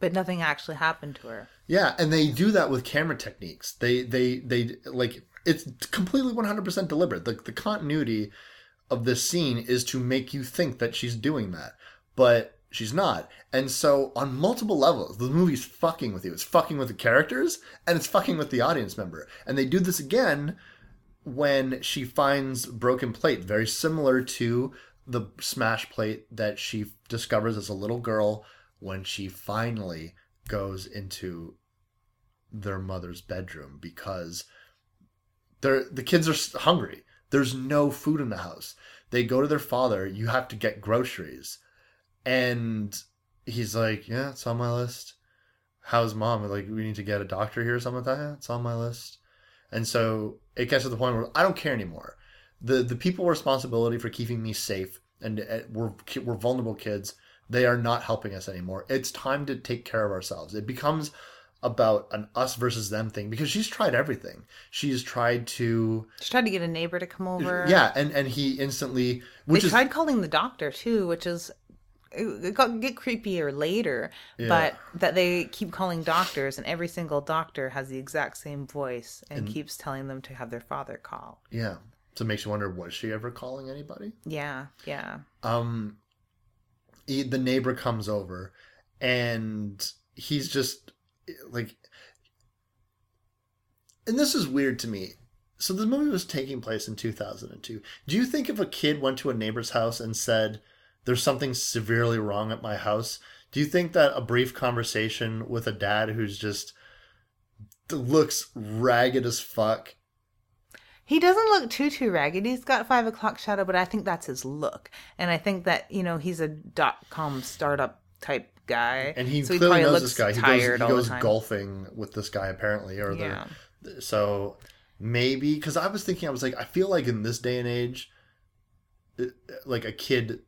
But nothing actually happened to her. Yeah, and they do that with camera techniques. They they they like it's completely 100% deliberate. The the continuity of this scene is to make you think that she's doing that, but she's not. And so on multiple levels, the movie's fucking with you. It's fucking with the characters and it's fucking with the audience member. And they do this again when she finds broken plate, very similar to the smash plate that she discovers as a little girl when she finally goes into their mother's bedroom because they're the kids are hungry. There's no food in the house. They go to their father, you have to get groceries. And he's like, Yeah, it's on my list. How's mom? Like, we need to get a doctor here or something like that. Yeah, it's on my list. And so it gets to the point where I don't care anymore. The the people responsibility for keeping me safe and uh, we're we're vulnerable kids. They are not helping us anymore. It's time to take care of ourselves. It becomes about an us versus them thing because she's tried everything. She's tried to She tried to get a neighbor to come over. yeah, and and he instantly They is tried calling the doctor too, which is it got get creepier later, yeah. but that they keep calling doctors, and every single doctor has the exact same voice and, keeps telling them to have their father call. yeah. So it makes you wonder was she ever calling anybody? Yeah, yeah. um he, the neighbor comes over and he's just like and this is weird to me. So the movie was taking place in 2002 do you think if a kid went to a neighbor's house and said there's something severely wrong at my house do you think that a brief conversation with a dad who's just looks ragged as fuck He doesn't look too too ragged. He's got five o'clock shadow, but I think that's his look, and I think that you know he's a dot com startup type guy, and he so clearly probably knows looks this guy. He tired goes, all he goes golfing with this guy apparently, or Yeah. the so maybe because I was thinking I was like I feel like in this day and age, like a kid,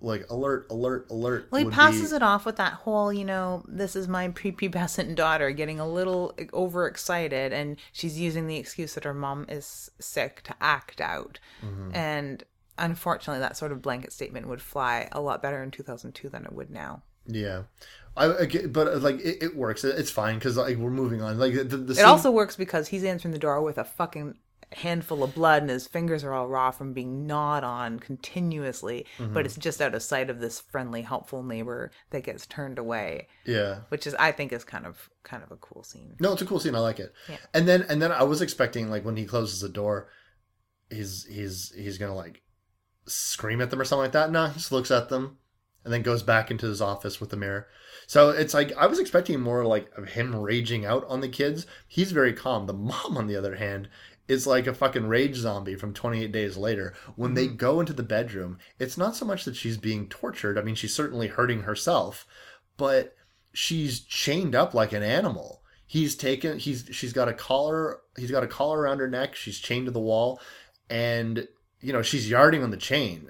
like alert, alert, alert. Well, he passes be, it off with that whole, you know, this is my prepubescent daughter getting a little overexcited, and she's using the excuse that her mom is sick to act out. Mm-hmm. And unfortunately, that sort of blanket statement would fly a lot better in 2002 than it would now. Yeah, I, I get- but uh, like it, it works. It- It's fine because like we're moving on. Like the, the It also works because he's answering the door with a fucking handful of blood and his fingers are all raw from being gnawed on continuously Mm-hmm. but it's just out of sight of this friendly helpful neighbor that gets turned away yeah. which is i think is kind of kind of a cool scene No, it's a cool scene. I like it. Yeah. And then and then I was expecting like when he closes the door, he's he's he's gonna like scream at them or something like that. No, he just looks at them and then goes back into his office with the mirror. So it's like I was expecting more like of him raging out on the kids. He's very calm. The mom, on the other hand, is like a fucking rage zombie from 28 Days Later. When they mm-hmm. go into the bedroom, it's not so much that she's being tortured. I mean, she's certainly hurting herself, but she's chained up like an animal. He's taken he's she's got a collar he's got a collar around her neck, she's chained to the wall, and you know, she's yarding on the chain.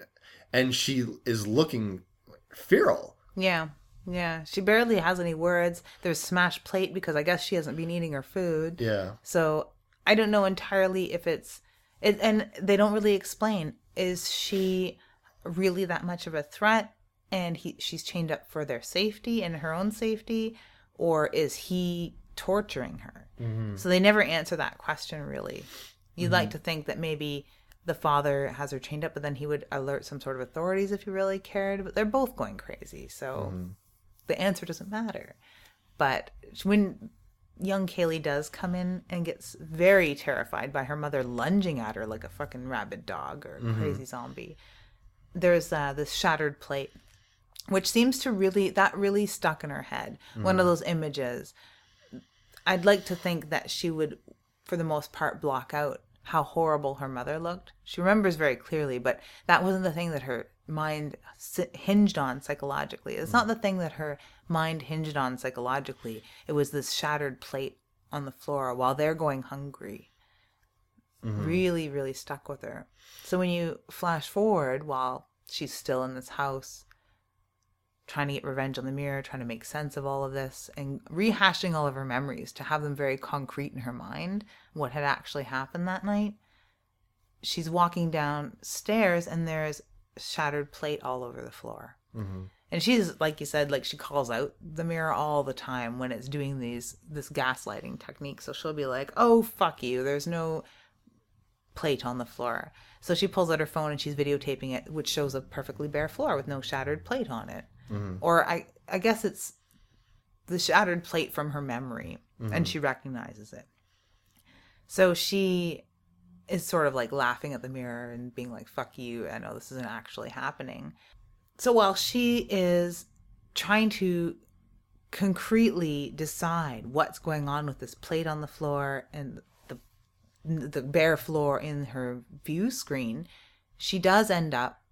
And she is looking feral. Yeah. Yeah. She barely has any words. There's smashed plate because I guess she hasn't been eating her food. Yeah. So I don't know entirely if it's it, and they don't really explain. Is she really that much of a threat and he she's chained up for their safety and her own safety or is he torturing her? Mm-hmm. So they never answer that question really. You'd like mm-hmm. to think that maybe the father has her chained up, but then he would alert some sort of authorities if he really cared. But they're both going crazy, so mm-hmm. the answer doesn't matter. But when young Kaylie does come in and gets very terrified by her mother lunging at her like a fucking rabid dog or a crazy zombie, there's uh, this shattered plate, which seems to really, that really stuck in her head. One of those images. I'd like to think that she would, for the most part, block out how horrible her mother looked. She remembers very clearly, but that wasn't the thing that her mind hinged on psychologically. It's not mm. the thing that her mind hinged on psychologically. It was this shattered plate on the floor while they're going hungry. Mm-hmm. Really, really stuck with her. So when you flash forward while she's still in this house, trying to get revenge on the mirror, trying to make sense of all of this, and rehashing all of her memories to have them very concrete in her mind, what had actually happened that night. She's walking downstairs and there's shattered plate all over the floor. Mm-hmm. And she's like you said, like she calls out the mirror all the time when it's doing these this gaslighting technique. So she'll be like, "Oh fuck you! There's no plate on the floor." So she pulls out her phone and she's videotaping it, which shows a perfectly bare floor with no shattered plate on it. Mm-hmm. Or I I guess it's the shattered plate from her memory, and mm-hmm. she recognizes it. So she is sort of like laughing at the mirror and being like, fuck you, I know this isn't actually happening. So while she is trying to concretely decide what's going on with this plate on the floor and the the bare floor in her view screen, she does end up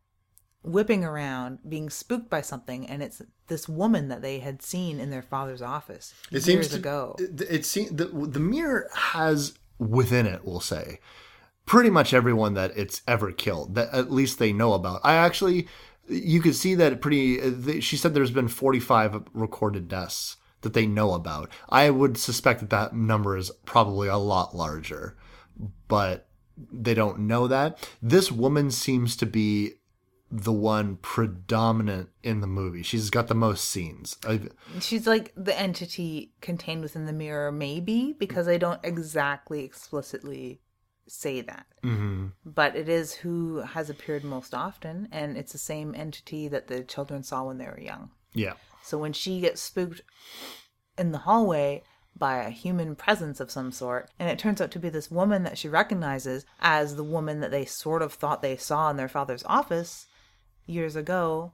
whipping around, being spooked by something, and it's this woman that they had seen in their father's office It years seems to, ago. It, it seems the the mirror has within it, we'll say, pretty much everyone that it's ever killed that at least they know about. I actually, you could see that pretty. She said there's been 45 recorded deaths that they know about. I would suspect that that number is probably a lot larger, but they don't know that. This woman seems to be the one predominant in the movie. She's got the most scenes. She's like the entity contained within the mirror, maybe, because I don't exactly explicitly say that. mhm. But it is who has appeared most often, and it's the same entity that the children saw when they were young. Yeah. So when she gets spooked in the hallway by a human presence of some sort, and it turns out to be this woman that she recognizes as the woman that they sort of thought they saw in their father's office years ago,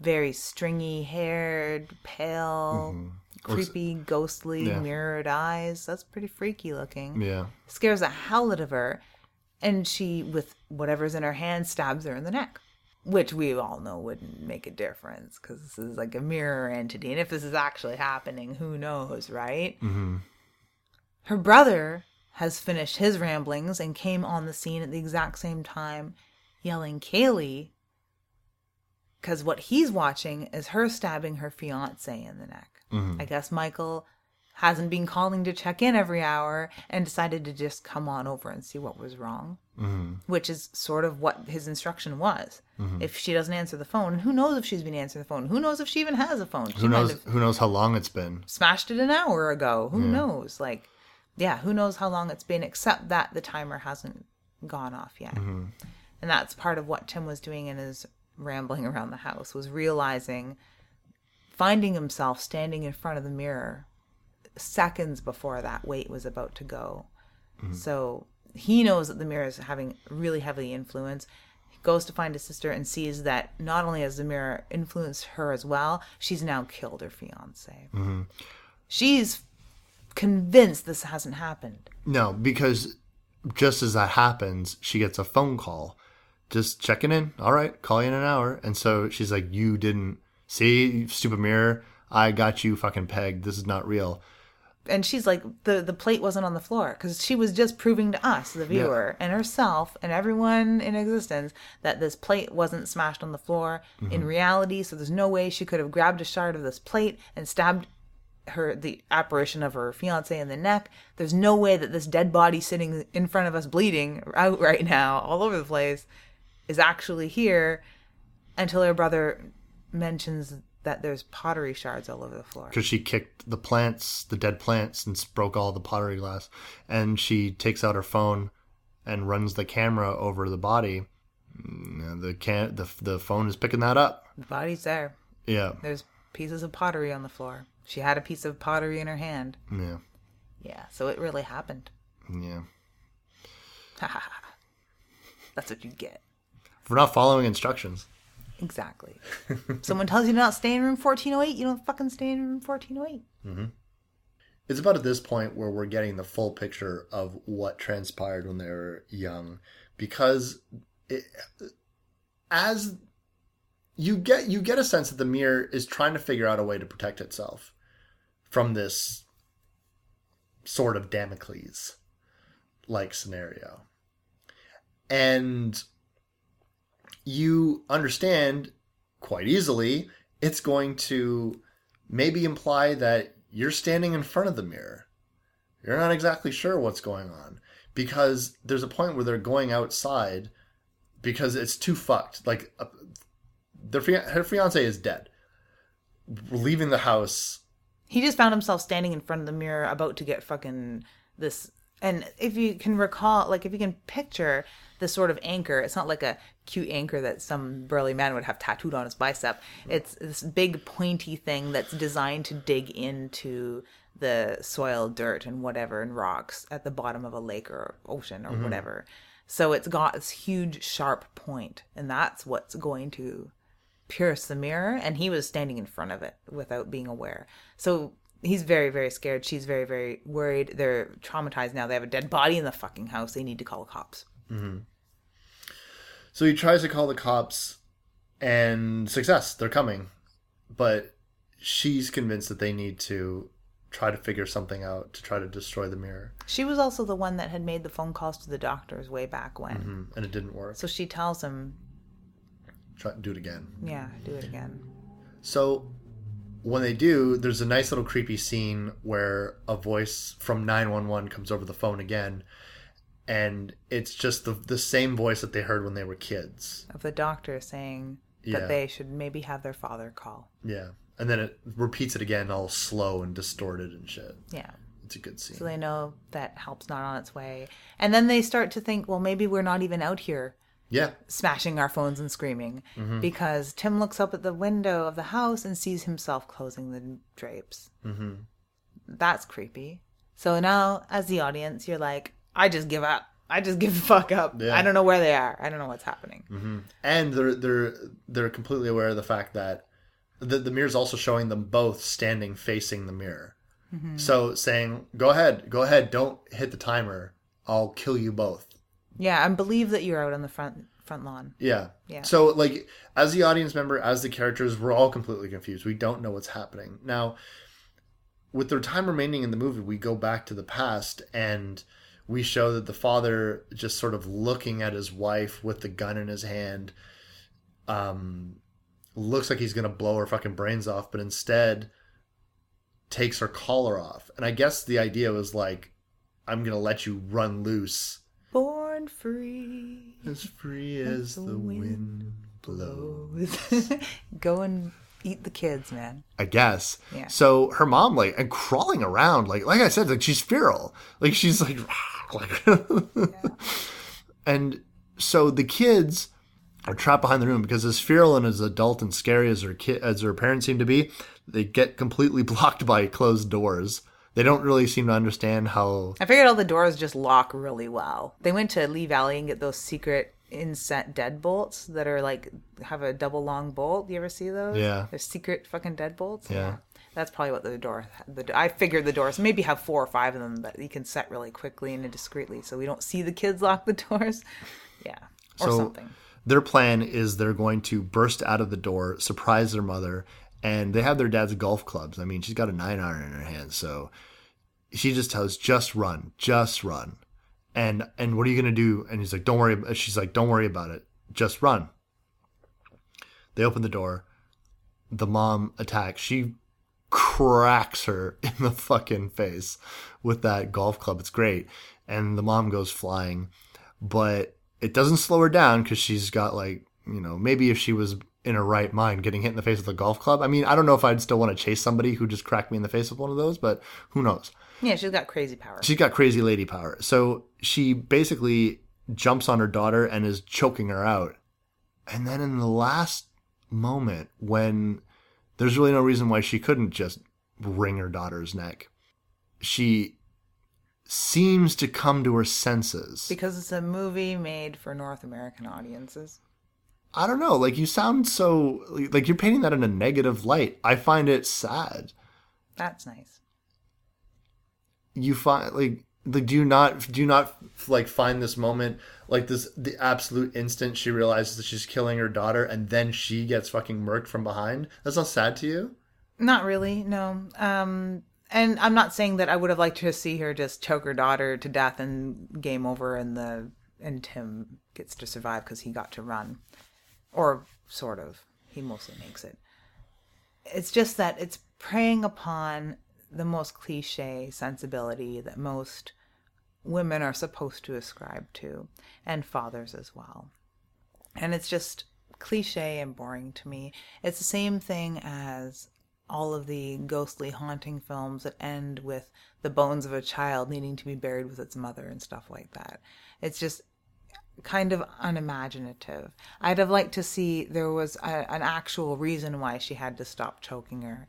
very stringy haired, pale, creepy, ghostly, Yeah. mirrored eyes. That's pretty freaky looking Yeah. scares the hell out of her. and she, with whatever's in her hand, stabs her in the neck. Which we all know wouldn't make a difference because this is like a mirror entity. And if this is actually happening, who knows, right? Mm-hmm. Her brother has finished his ramblings and came on the scene at the exact same time, yelling, Kaylie, because what he's watching is her stabbing her fiance in the neck. Mm-hmm. I guess Michael hasn't been calling to check in every hour and decided to just come on over and see what was wrong, mm-hmm. which is sort of what his instruction was. Mm-hmm. If she doesn't answer the phone, who knows if she's been answering the phone? Who knows if she even has a phone? She Who knows? Who knows how long it's been? smashed it an hour ago. Who knows? Like, yeah, who knows how long it's been, except that the timer hasn't gone off yet. And that's part of what Tim was doing in his rambling around the house was realizing, finding himself standing in front of the mirror seconds before that weight was about to go. Mm-hmm. So he knows that the mirror is having really heavily influence. He goes to find his sister and sees that not only has the mirror influenced her as well, she's now killed her fiance. Mm-hmm. She's convinced this hasn't happened. No, because just as that happens, she gets a phone call. Just checking in. All right, call you in an hour. And so she's like, You didn't see, stupid mirror. I got you fucking pegged. This is not real. And she's like, the, the plate wasn't on the floor because she was just proving to us, the viewer, and herself, and everyone in existence that this plate wasn't smashed on the floor in mm-hmm. reality. So there's no way she could have grabbed a shard of this plate and stabbed her the apparition of her fiance in the neck. There's no way that this dead body sitting in front of us bleeding out right now, all over the place, is actually here until her brother mentions that there's pottery shards all over the floor. Because she kicked the plants, the dead plants, and broke all the pottery glass. And she takes out her phone and runs the camera over the body. Mm, The can the the phone is picking that up. The body's there. Yeah, There's pieces of pottery on the floor. She had a piece of pottery in her hand. yeah, Yeah, so it really happened. yeah. That's what you get. For not following instructions. Exactly. Someone tells you to not stay in room 1408, you don't fucking stay in room 1408. Mm-hmm. It's about at this point where we're getting the full picture of what transpired when they were young, because it, as you get you get a sense that the mirror is trying to figure out a way to protect itself from this sort of Damocles like scenario, and you understand quite easily it's going to maybe imply that you're standing in front of the mirror. You're not exactly sure what's going on because there's a point where they're going outside because it's too fucked. Like uh, their her fiance is dead. Leaving the house. He just found himself standing in front of the mirror about to get fucking this. And if you can recall, like if you can picture this sort of anchor, it's not like a cute anchor that some burly man would have tattooed on his bicep. It's this big pointy thing that's designed to dig into the soil, dirt, and whatever, and rocks at the bottom of a lake or ocean or mm-hmm. whatever. So it's got this huge sharp point, and that's what's going to pierce the mirror and he was standing in front of it without being aware. So he's very very scared. She's very very worried. They're traumatized now. They have a dead body in the fucking house. They need to call the cops mm-hmm. So he tries to call the cops and success, they're coming. But she's convinced that they need to try to figure something out to try to destroy the mirror. she was also the one that had made the phone calls to the doctors way back when Mm, And it didn't work. so she tells him Try do it again. yeah do it again So when they do, there's a nice little creepy scene where a voice from 911 comes over the phone again. And it's just the, the same voice that they heard when they were kids. of the doctor saying Yeah. that they should maybe have their father call Yeah. And then it repeats it again, all slow and distorted and shit. yeah It's a good scene. so they know that help's not on its way and then they start to think well maybe we're not even out here yeah. smashing our phones and screaming because Tim looks up at the window of the house and sees himself closing the drapes. Mm-hmm. That's creepy. So now, as the audience, you're like, I just give up. I just give the fuck up. Yeah. I don't know where they are. I don't know what's happening. Mm-hmm. and they're they're they're completely aware of the fact that the, the mirror's also showing them both standing facing the mirror mm-hmm. so saying go ahead go ahead don't hit the timer i'll kill you both Yeah, and believe that you're out on the front front lawn. Yeah. Yeah. So like as the audience member, as the characters, we're all completely confused. We don't know what's happening. Now, with their time remaining in the movie, we go back to the past and we show that the father just sort of looking at his wife with the gun in his hand um looks like he's going to blow her fucking brains off, but instead takes her collar off. And I guess the idea was like I'm going to let you run loose Born free. as free as the wind blows. Go and eat the kids, man. I guess. Yeah. So her mom, like, and crawling around, like, like I said, like she's feral, like she's like, like and so the kids are trapped behind the room because as feral and as adult and scary as her kid, as her parents seem to be, they get completely blocked by closed doors. They don't really seem to understand how. I figured all the doors just lock really well. They went to Lee Valley and get those secret inset deadbolts that are like have a double long bolt. You ever see those? Yeah. They're secret fucking deadbolts. Yeah. That's probably what the door. The I figured the doors maybe have four or five of them that you can set really quickly and discreetly, so we don't see the kids lock the doors. Yeah, or So- something. Their plan is they're going to burst out of the door, surprise their mother, and they have their dad's golf clubs. I mean, she's got a nine iron in her hand, so she just tells, "Just run, just run." And and what are you gonna do? And he's like, "Don't worry." Uh, she's like, "Don't worry about it. Just run." They open the door. The mom attacks. She cracks her in the fucking face with that golf club. It's great. And the mom goes flying, but it doesn't slow her down because she's got like, you know, maybe if she was in her right mind getting hit in the face with a golf club. I mean, I don't know if I'd still want to chase somebody who just cracked me in the face with one of those, but who knows? Yeah, she's got crazy power. She's got crazy lady power. So she basically jumps on her daughter and is choking her out. And then in the last moment, when there's really no reason why she couldn't just wring her daughter's neck, she seems to come to her senses. because it's a movie made for North American audiences. I don't know. Like you sound so like you're painting that in a negative light. I find it sad. That's nice. You find like like do you not do you not like find this moment like this the absolute instant she realizes that she's killing her daughter and then she gets fucking murked from behind? That's not sad to you? Not really, no. Um, and I'm not saying that I would have liked to see her just choke her daughter to death and game over, and the and Tim gets to survive because he got to run, or sort of. He mostly makes it. It's just that it's preying upon the most cliche sensibility that most women are supposed to ascribe to, and fathers as well and it's just cliche and boring to me. It's the same thing as all of the ghostly haunting films that end with the bones of a child needing to be buried with its mother and stuff like that. It's just kind of unimaginative. I'd have liked to see there was a, an actual reason why she had to stop choking her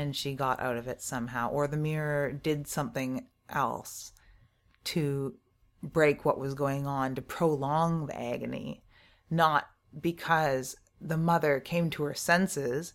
and she got out of it somehow, or the mirror did something else to break what was going on, to prolong the agony, not because the mother came to her senses,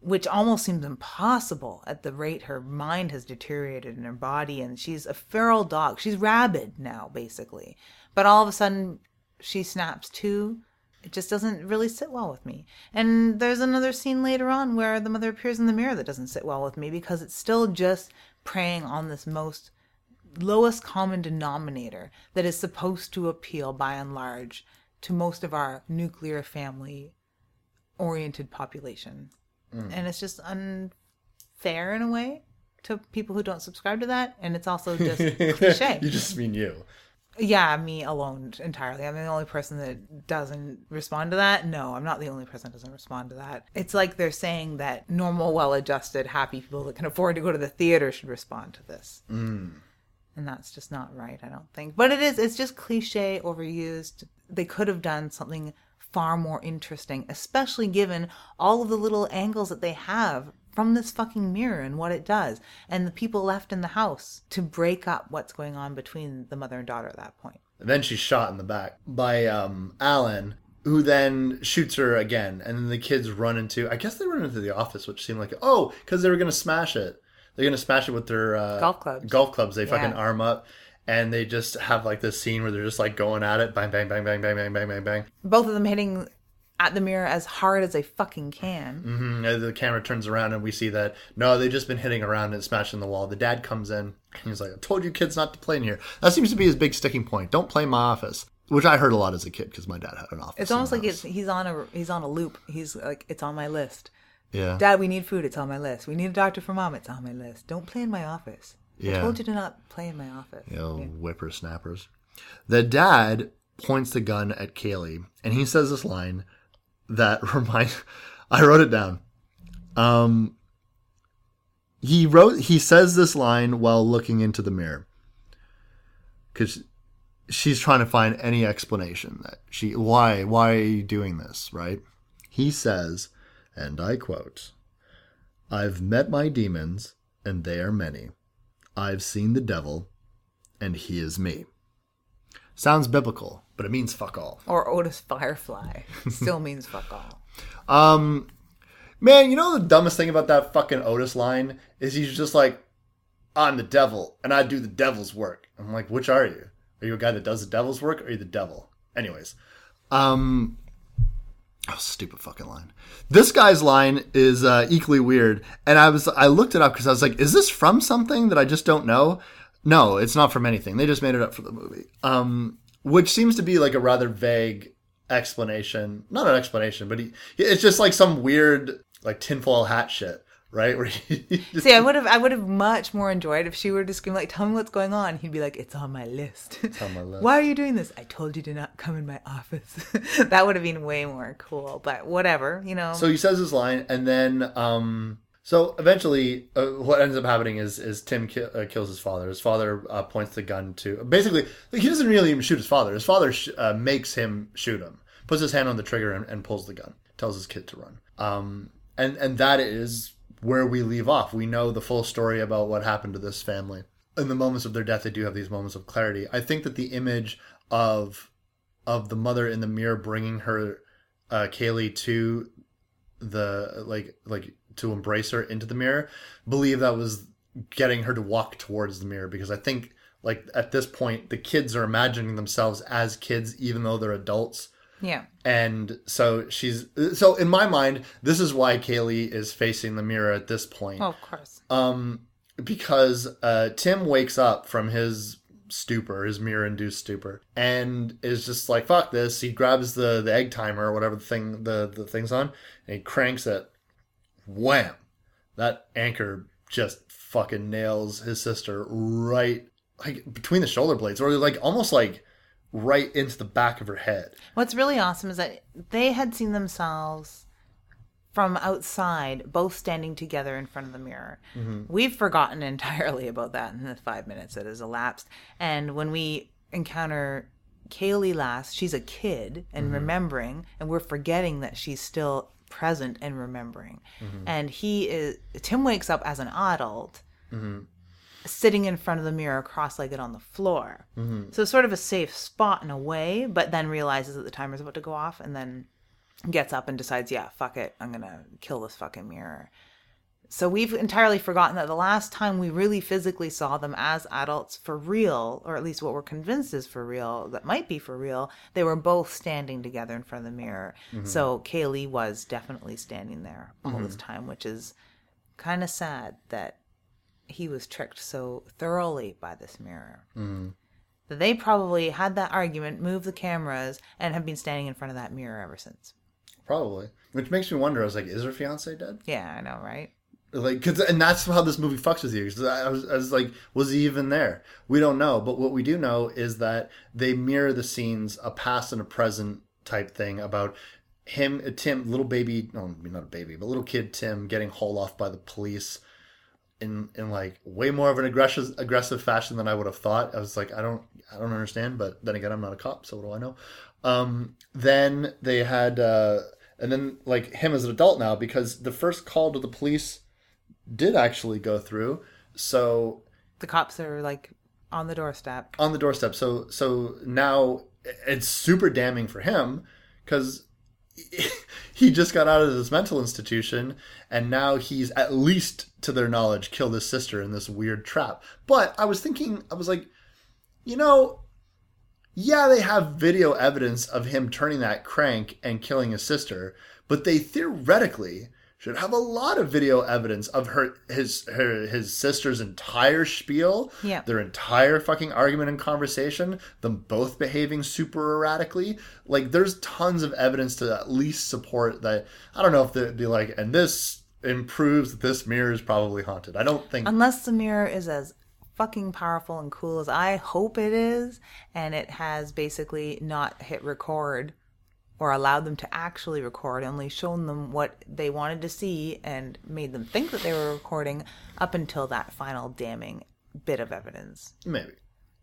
which almost seems impossible at the rate her mind has deteriorated in her body. And she's a feral dog. She's rabid now, basically. But all of a sudden, she snaps to. It just doesn't really sit well with me. And there's another scene later on where the mother appears in the mirror that doesn't sit well with me because it's still just preying on this most lowest common denominator that is supposed to appeal by and large to most of our nuclear family oriented population. Mm. And it's just unfair in a way to people who don't subscribe to that. And it's also just cliche. You just mean you. Yeah, me alone entirely. I'm the only person that doesn't respond to that. No, I'm not the only person that doesn't respond to that. It's like they're saying that normal, well adjusted, happy people that can afford to go to the theater should respond to this. Mm. And that's just not right, I don't think. But it is, it's just cliche, overused. They could have done something far more interesting, especially given all of the little angles that they have from this fucking mirror and what it does, and the people left in the house to break up what's going on between the mother and daughter at that point. And then she's shot in the back by um, Alan, who then shoots her again. And then the kids run into, I guess they run into the office, which seemed like, oh, because they were going to smash it. They're going to smash it with their uh, Golf clubs. Golf clubs. They fucking arm up. and they just have like this scene where they're just like going at it, bang, bang, bang, bang, bang, bang, bang, bang, bang. Both of them hitting at the mirror as hard as they fucking can. Mm, and the camera turns around and we see that no, they've just been hitting around and smashing the wall. The dad comes in and he's like, "I told you kids not to play in here." That seems to be his big sticking point. Don't play in my office, which I heard a lot as a kid because my dad had an office. It's almost like it's he's on a he's on a loop. He's like it's on my list. yeah, Dad, we need food. It's on my list. We need a doctor for mom. It's on my list. Don't play in my office. I Yeah. told you to not play in my office. you know, whippersnappers. The dad points the gun at Kaylie, and he says this line that remind. I wrote it down. Um, he wrote. He says this line while looking into the mirror, because she's trying to find any explanation that she why why are you doing this right. He says, and I quote, "I've met my demons, and they are many. I've seen the devil, and he is me. Sounds biblical, but it means fuck all. Or Otis Firefly still means fuck all. Um, man, you know the dumbest thing about that fucking Otis line is he's just like, "I'm the devil, and I do the devil's work." I'm like, which are you? Are you a guy that does the devil's work, or are you the devil? Anyways, um, oh, stupid fucking line. This guy's line is uh, equally weird, and I was I looked it up because I was like, is this from something that I just don't know? No, it's not from anything. They just made it up for the movie. Um, which seems to be like a rather vague explanation. Not an explanation, but he, it's just like some weird like tinfoil hat shit, right? Where he See, I would have, I would have much more enjoyed if she were to scream like, "Tell me what's going on." He'd be like, "It's on my list." on my list. Why are you doing this? I told you to not come in my office. that would have been way more cool. But whatever, you know. So he says this line, and then um, so eventually, uh, what ends up happening is is Tim ki- uh, kills his father. His father uh, points the gun to basically like, he doesn't really even shoot his father. His father sh- uh, makes him shoot him, puts his hand on the trigger and, and pulls the gun. Tells his kid to run. Um, and and that is where we leave off. We know the full story about what happened to this family. In the moments of their death, they do have these moments of clarity. I think that the image of of the mother in the mirror bringing her uh, Kaylie to the like like to embrace her into the mirror believe that was getting her to walk towards the mirror because i think like at this point the kids are imagining themselves as kids even though they're adults yeah. and so she's so in my mind this is why kaylie is facing the mirror at this point Oh, of course. um because uh tim wakes up from his stupor his mirror induced stupor and is just like fuck this he grabs the the egg timer or whatever the thing the the thing's on and he cranks it wham that anchor just fucking nails his sister right like between the shoulder blades or like almost like right into the back of her head What's really awesome is that they had seen themselves from outside, both standing together in front of the mirror. Mm-hmm. We've forgotten entirely about that in the five minutes that has elapsed. And when we encounter Kaylie last, she's a kid and mm-hmm. remembering, and we're forgetting that she's still present and remembering. Mm-hmm. And he is, Tim wakes up as an adult mm-hmm. sitting in front of the mirror cross-legged on the floor. Mm-hmm. So sort of a safe spot in a way, but then realizes that the timer's about to go off and then gets up and decides, yeah, fuck it, I'm to kill this fucking mirror. So we've entirely forgotten that the last time we really physically saw them as adults for real, or at least what we're convinced is for real, that might be for real, they were both standing together in front of the mirror. Mm-hmm. So Kaylie was definitely standing there all this mm-hmm. time, which is kind of sad that he was tricked so thoroughly by this mirror. Mm-hmm. That they probably had that argument, moved the cameras, and have been standing in front of that mirror ever since. probably which makes me wonder i was like is her fiance dead Yeah, I know, right? Like cause, and that's how this movie fucks with you. I, was, I was like was he even there? We don't know. But what we do know is that they mirror the scenes a past and a present type thing about him tim little baby no not a baby but little kid tim getting hauled off by the police in in like way more of an aggressive aggressive fashion than i would have thought. I was like i don't i don't understand but then again i'm not a cop so what do i know? Um then they had uh and then like him as an adult now because the first call to the police did actually go through. So The cops are like on the doorstep. on the doorstep. So so now it's super damning for him because he just got out of this mental institution and now he's at least to their knowledge killed his sister in this weird trap. But I was thinking, I was like, you know, yeah, they have video evidence of him turning that crank and killing his sister, but they theoretically should have a lot of video evidence of her his her his sister's entire spiel, Yeah. their entire fucking argument and conversation, them both behaving super erratically. Like there's tons of evidence to at least support that. I don't know if they'd be like, and this improves that this mirror is probably haunted. I don't think Unless the mirror is as fucking powerful and cool as I hope it is, and it has basically not hit record or allowed them to actually record, only shown them what they wanted to see and made them think that they were recording up until that final damning bit of evidence. maybe.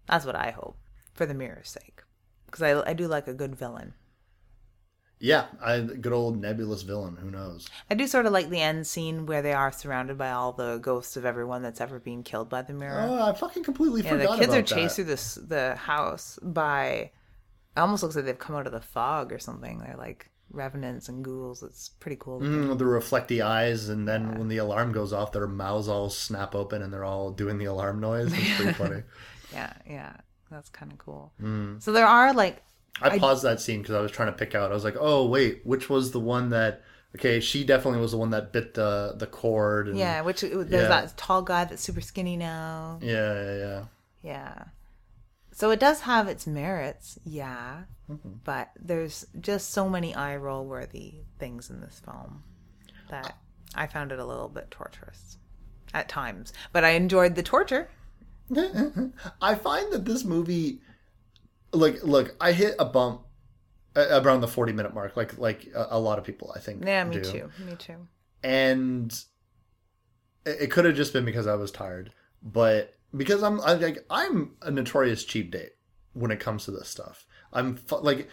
That's what I hope for the mirror's sake. Because I, I do like a good villain. Yeah, I good old nebulous villain. Who knows? I do sort of like the end scene where they are surrounded by all the ghosts of everyone that's ever been killed by the mirror. Oh, I fucking completely Yeah, forgot the kids are chased that. through this the house by. Almost looks like they've come out of the fog or something. They're like revenants and ghouls. It's pretty cool. Mm, the reflecty eyes, and then when the alarm goes off, their mouths all snap open, and they're all doing the alarm noise. It's pretty funny. Yeah, yeah, that's kind of cool. Mm. So there are like I paused that scene because I was trying to pick out. I was like, "Oh wait, which was the one that?" Okay, she definitely was the one that bit the the cord. And, yeah, which there's Yeah. that tall guy that's super skinny now. yeah, yeah, yeah. Yeah. So it does have its merits, yeah. Mm-hmm. But there's just so many eye roll worthy things in this film that I found it a little bit torturous at times. But I enjoyed the torture. I find that this movie, like, look, I hit a bump around the forty minute mark, like like a, lot of people, I think. Yeah, me do. too. Me too. and it could have just been because I was tired, but because I'm I, like I'm a notorious cheap date when it comes to this stuff. I'm like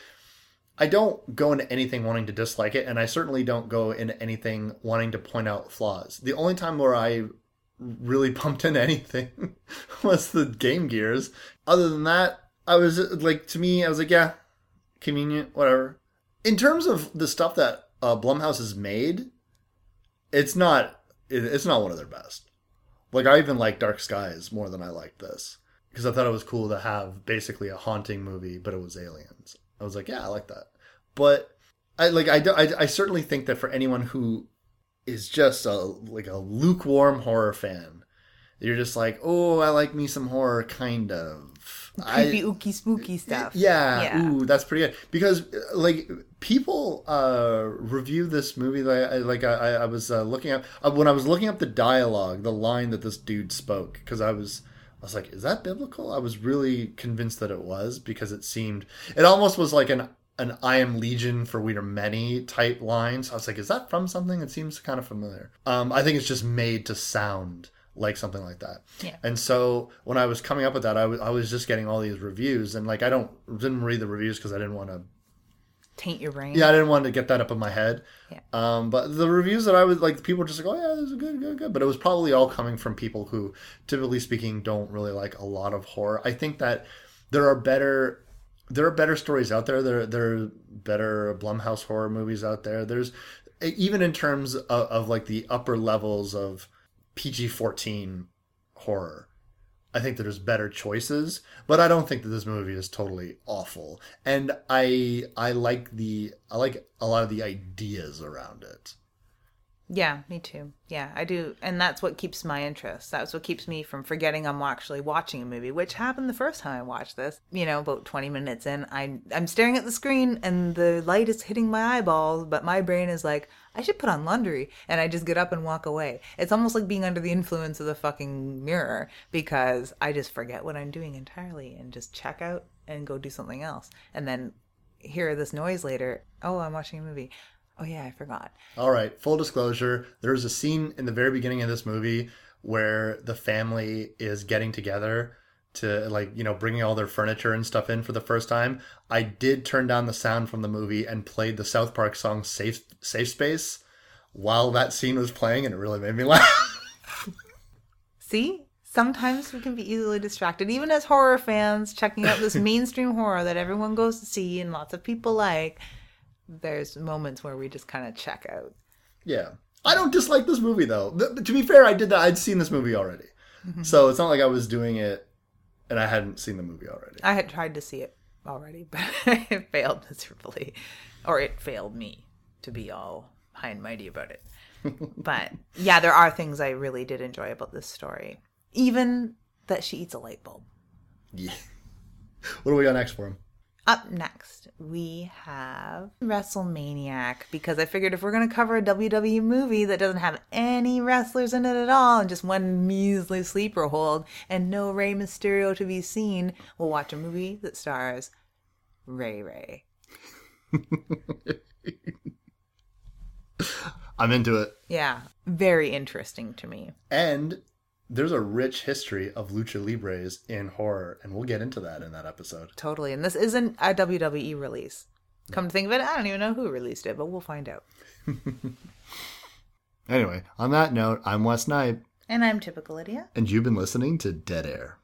I don't go into anything wanting to dislike it, and I certainly don't go into anything wanting to point out flaws. The only time where I really pumped into anything was the Game Gears. Other than that, I was like, to me, I was like, yeah, convenient, whatever. In terms of the stuff that uh, Blumhouse has made, it's not it's not one of their best. Like I even like Dark Skies more than I liked this because I thought it was cool to have basically a haunting movie, but it was aliens. I was like, yeah, I like that. But I like I, do- I, I certainly think that for anyone who is just a like a lukewarm horror fan, you're just like, oh, I like me some horror, kind of. Creepy, I, ooky, spooky stuff. yeah, Yeah. ooh, that's pretty good. Because uh, like people uh review this movie like I, like I, I was uh, looking up uh, when I was looking up the dialogue, the line that this dude spoke because I was I was like, is that biblical? I was really convinced that it was because it seemed it almost was like an an I am Legion for we are many type line. So I was like, is that from something? It seems kind of familiar. Um, I think it's just made to sound like something like that. Yeah. And so when I was coming up with that, I was I was just getting all these reviews, and like I don't didn't read the reviews because I didn't want to. Taint your brain. Yeah, I didn't want to get that up in my head. Yeah. Um, but the reviews that I was like, people were just like, oh yeah, this is good, good, good. But it was probably all coming from people who, typically speaking, don't really like a lot of horror. I think that there are better. There are better stories out there. There, there are better Blumhouse horror movies out there. There's even in terms of, of like the upper levels of PG fourteen horror. I think that there's better choices, but I don't think that this movie is totally awful. And I I like the I like a lot of the ideas around it. Yeah, me too. Yeah, I do. And that's what keeps my interest. That's what keeps me from forgetting I'm actually watching a movie, which happened the first time I watched this. You know, about 20 minutes in, I, I'm staring at the screen and the light is hitting my eyeballs, but my brain is like, I should put on laundry. And I just get up and walk away. It's almost like being under the influence of the fucking mirror because I just forget what I'm doing entirely and just check out and go do something else. And then hear this noise later. Oh, I'm watching a movie. Oh, yeah, I forgot. All right, full disclosure, there's a scene in the very beginning of this movie where the family is getting together to like, you know, bringing all their furniture and stuff in for the first time. I did turn down the sound from the movie and played the South Park song Safe Safe Space while that scene was playing and it really made me laugh. See? Sometimes we can be easily distracted, even as horror fans checking out this mainstream horror that everyone goes to see and lots of people like. There's moments where we just kind of check out. Yeah. I don't dislike this movie though. Th- to be fair, I did that. I'd seen this movie already. Mm-hmm. So it's not like I was doing it and I hadn't seen the movie already. I had tried to see it already, but it failed miserably. Or it failed me to be all high and mighty about it. but yeah, there are things I really did enjoy about this story. Even that she eats a light bulb. Yeah. What do we got next for him? Up next, we have WrestleManiac because I figured if we're going to cover a WWE movie that doesn't have any wrestlers in it at all and just one measly sleeper hold and no Rey Mysterio to be seen, we'll watch a movie that stars Ray Ray. I'm into it. Yeah, very interesting to me. And there's a rich history of lucha libres in horror, and we'll get into that in that episode. Totally. And this isn't a WWE release. Come to think of it, I don't even know who released it, but we'll find out. Anyway, on that note, I'm Wes Knight, And I'm typical Lydia. and you've been listening to Dead Air.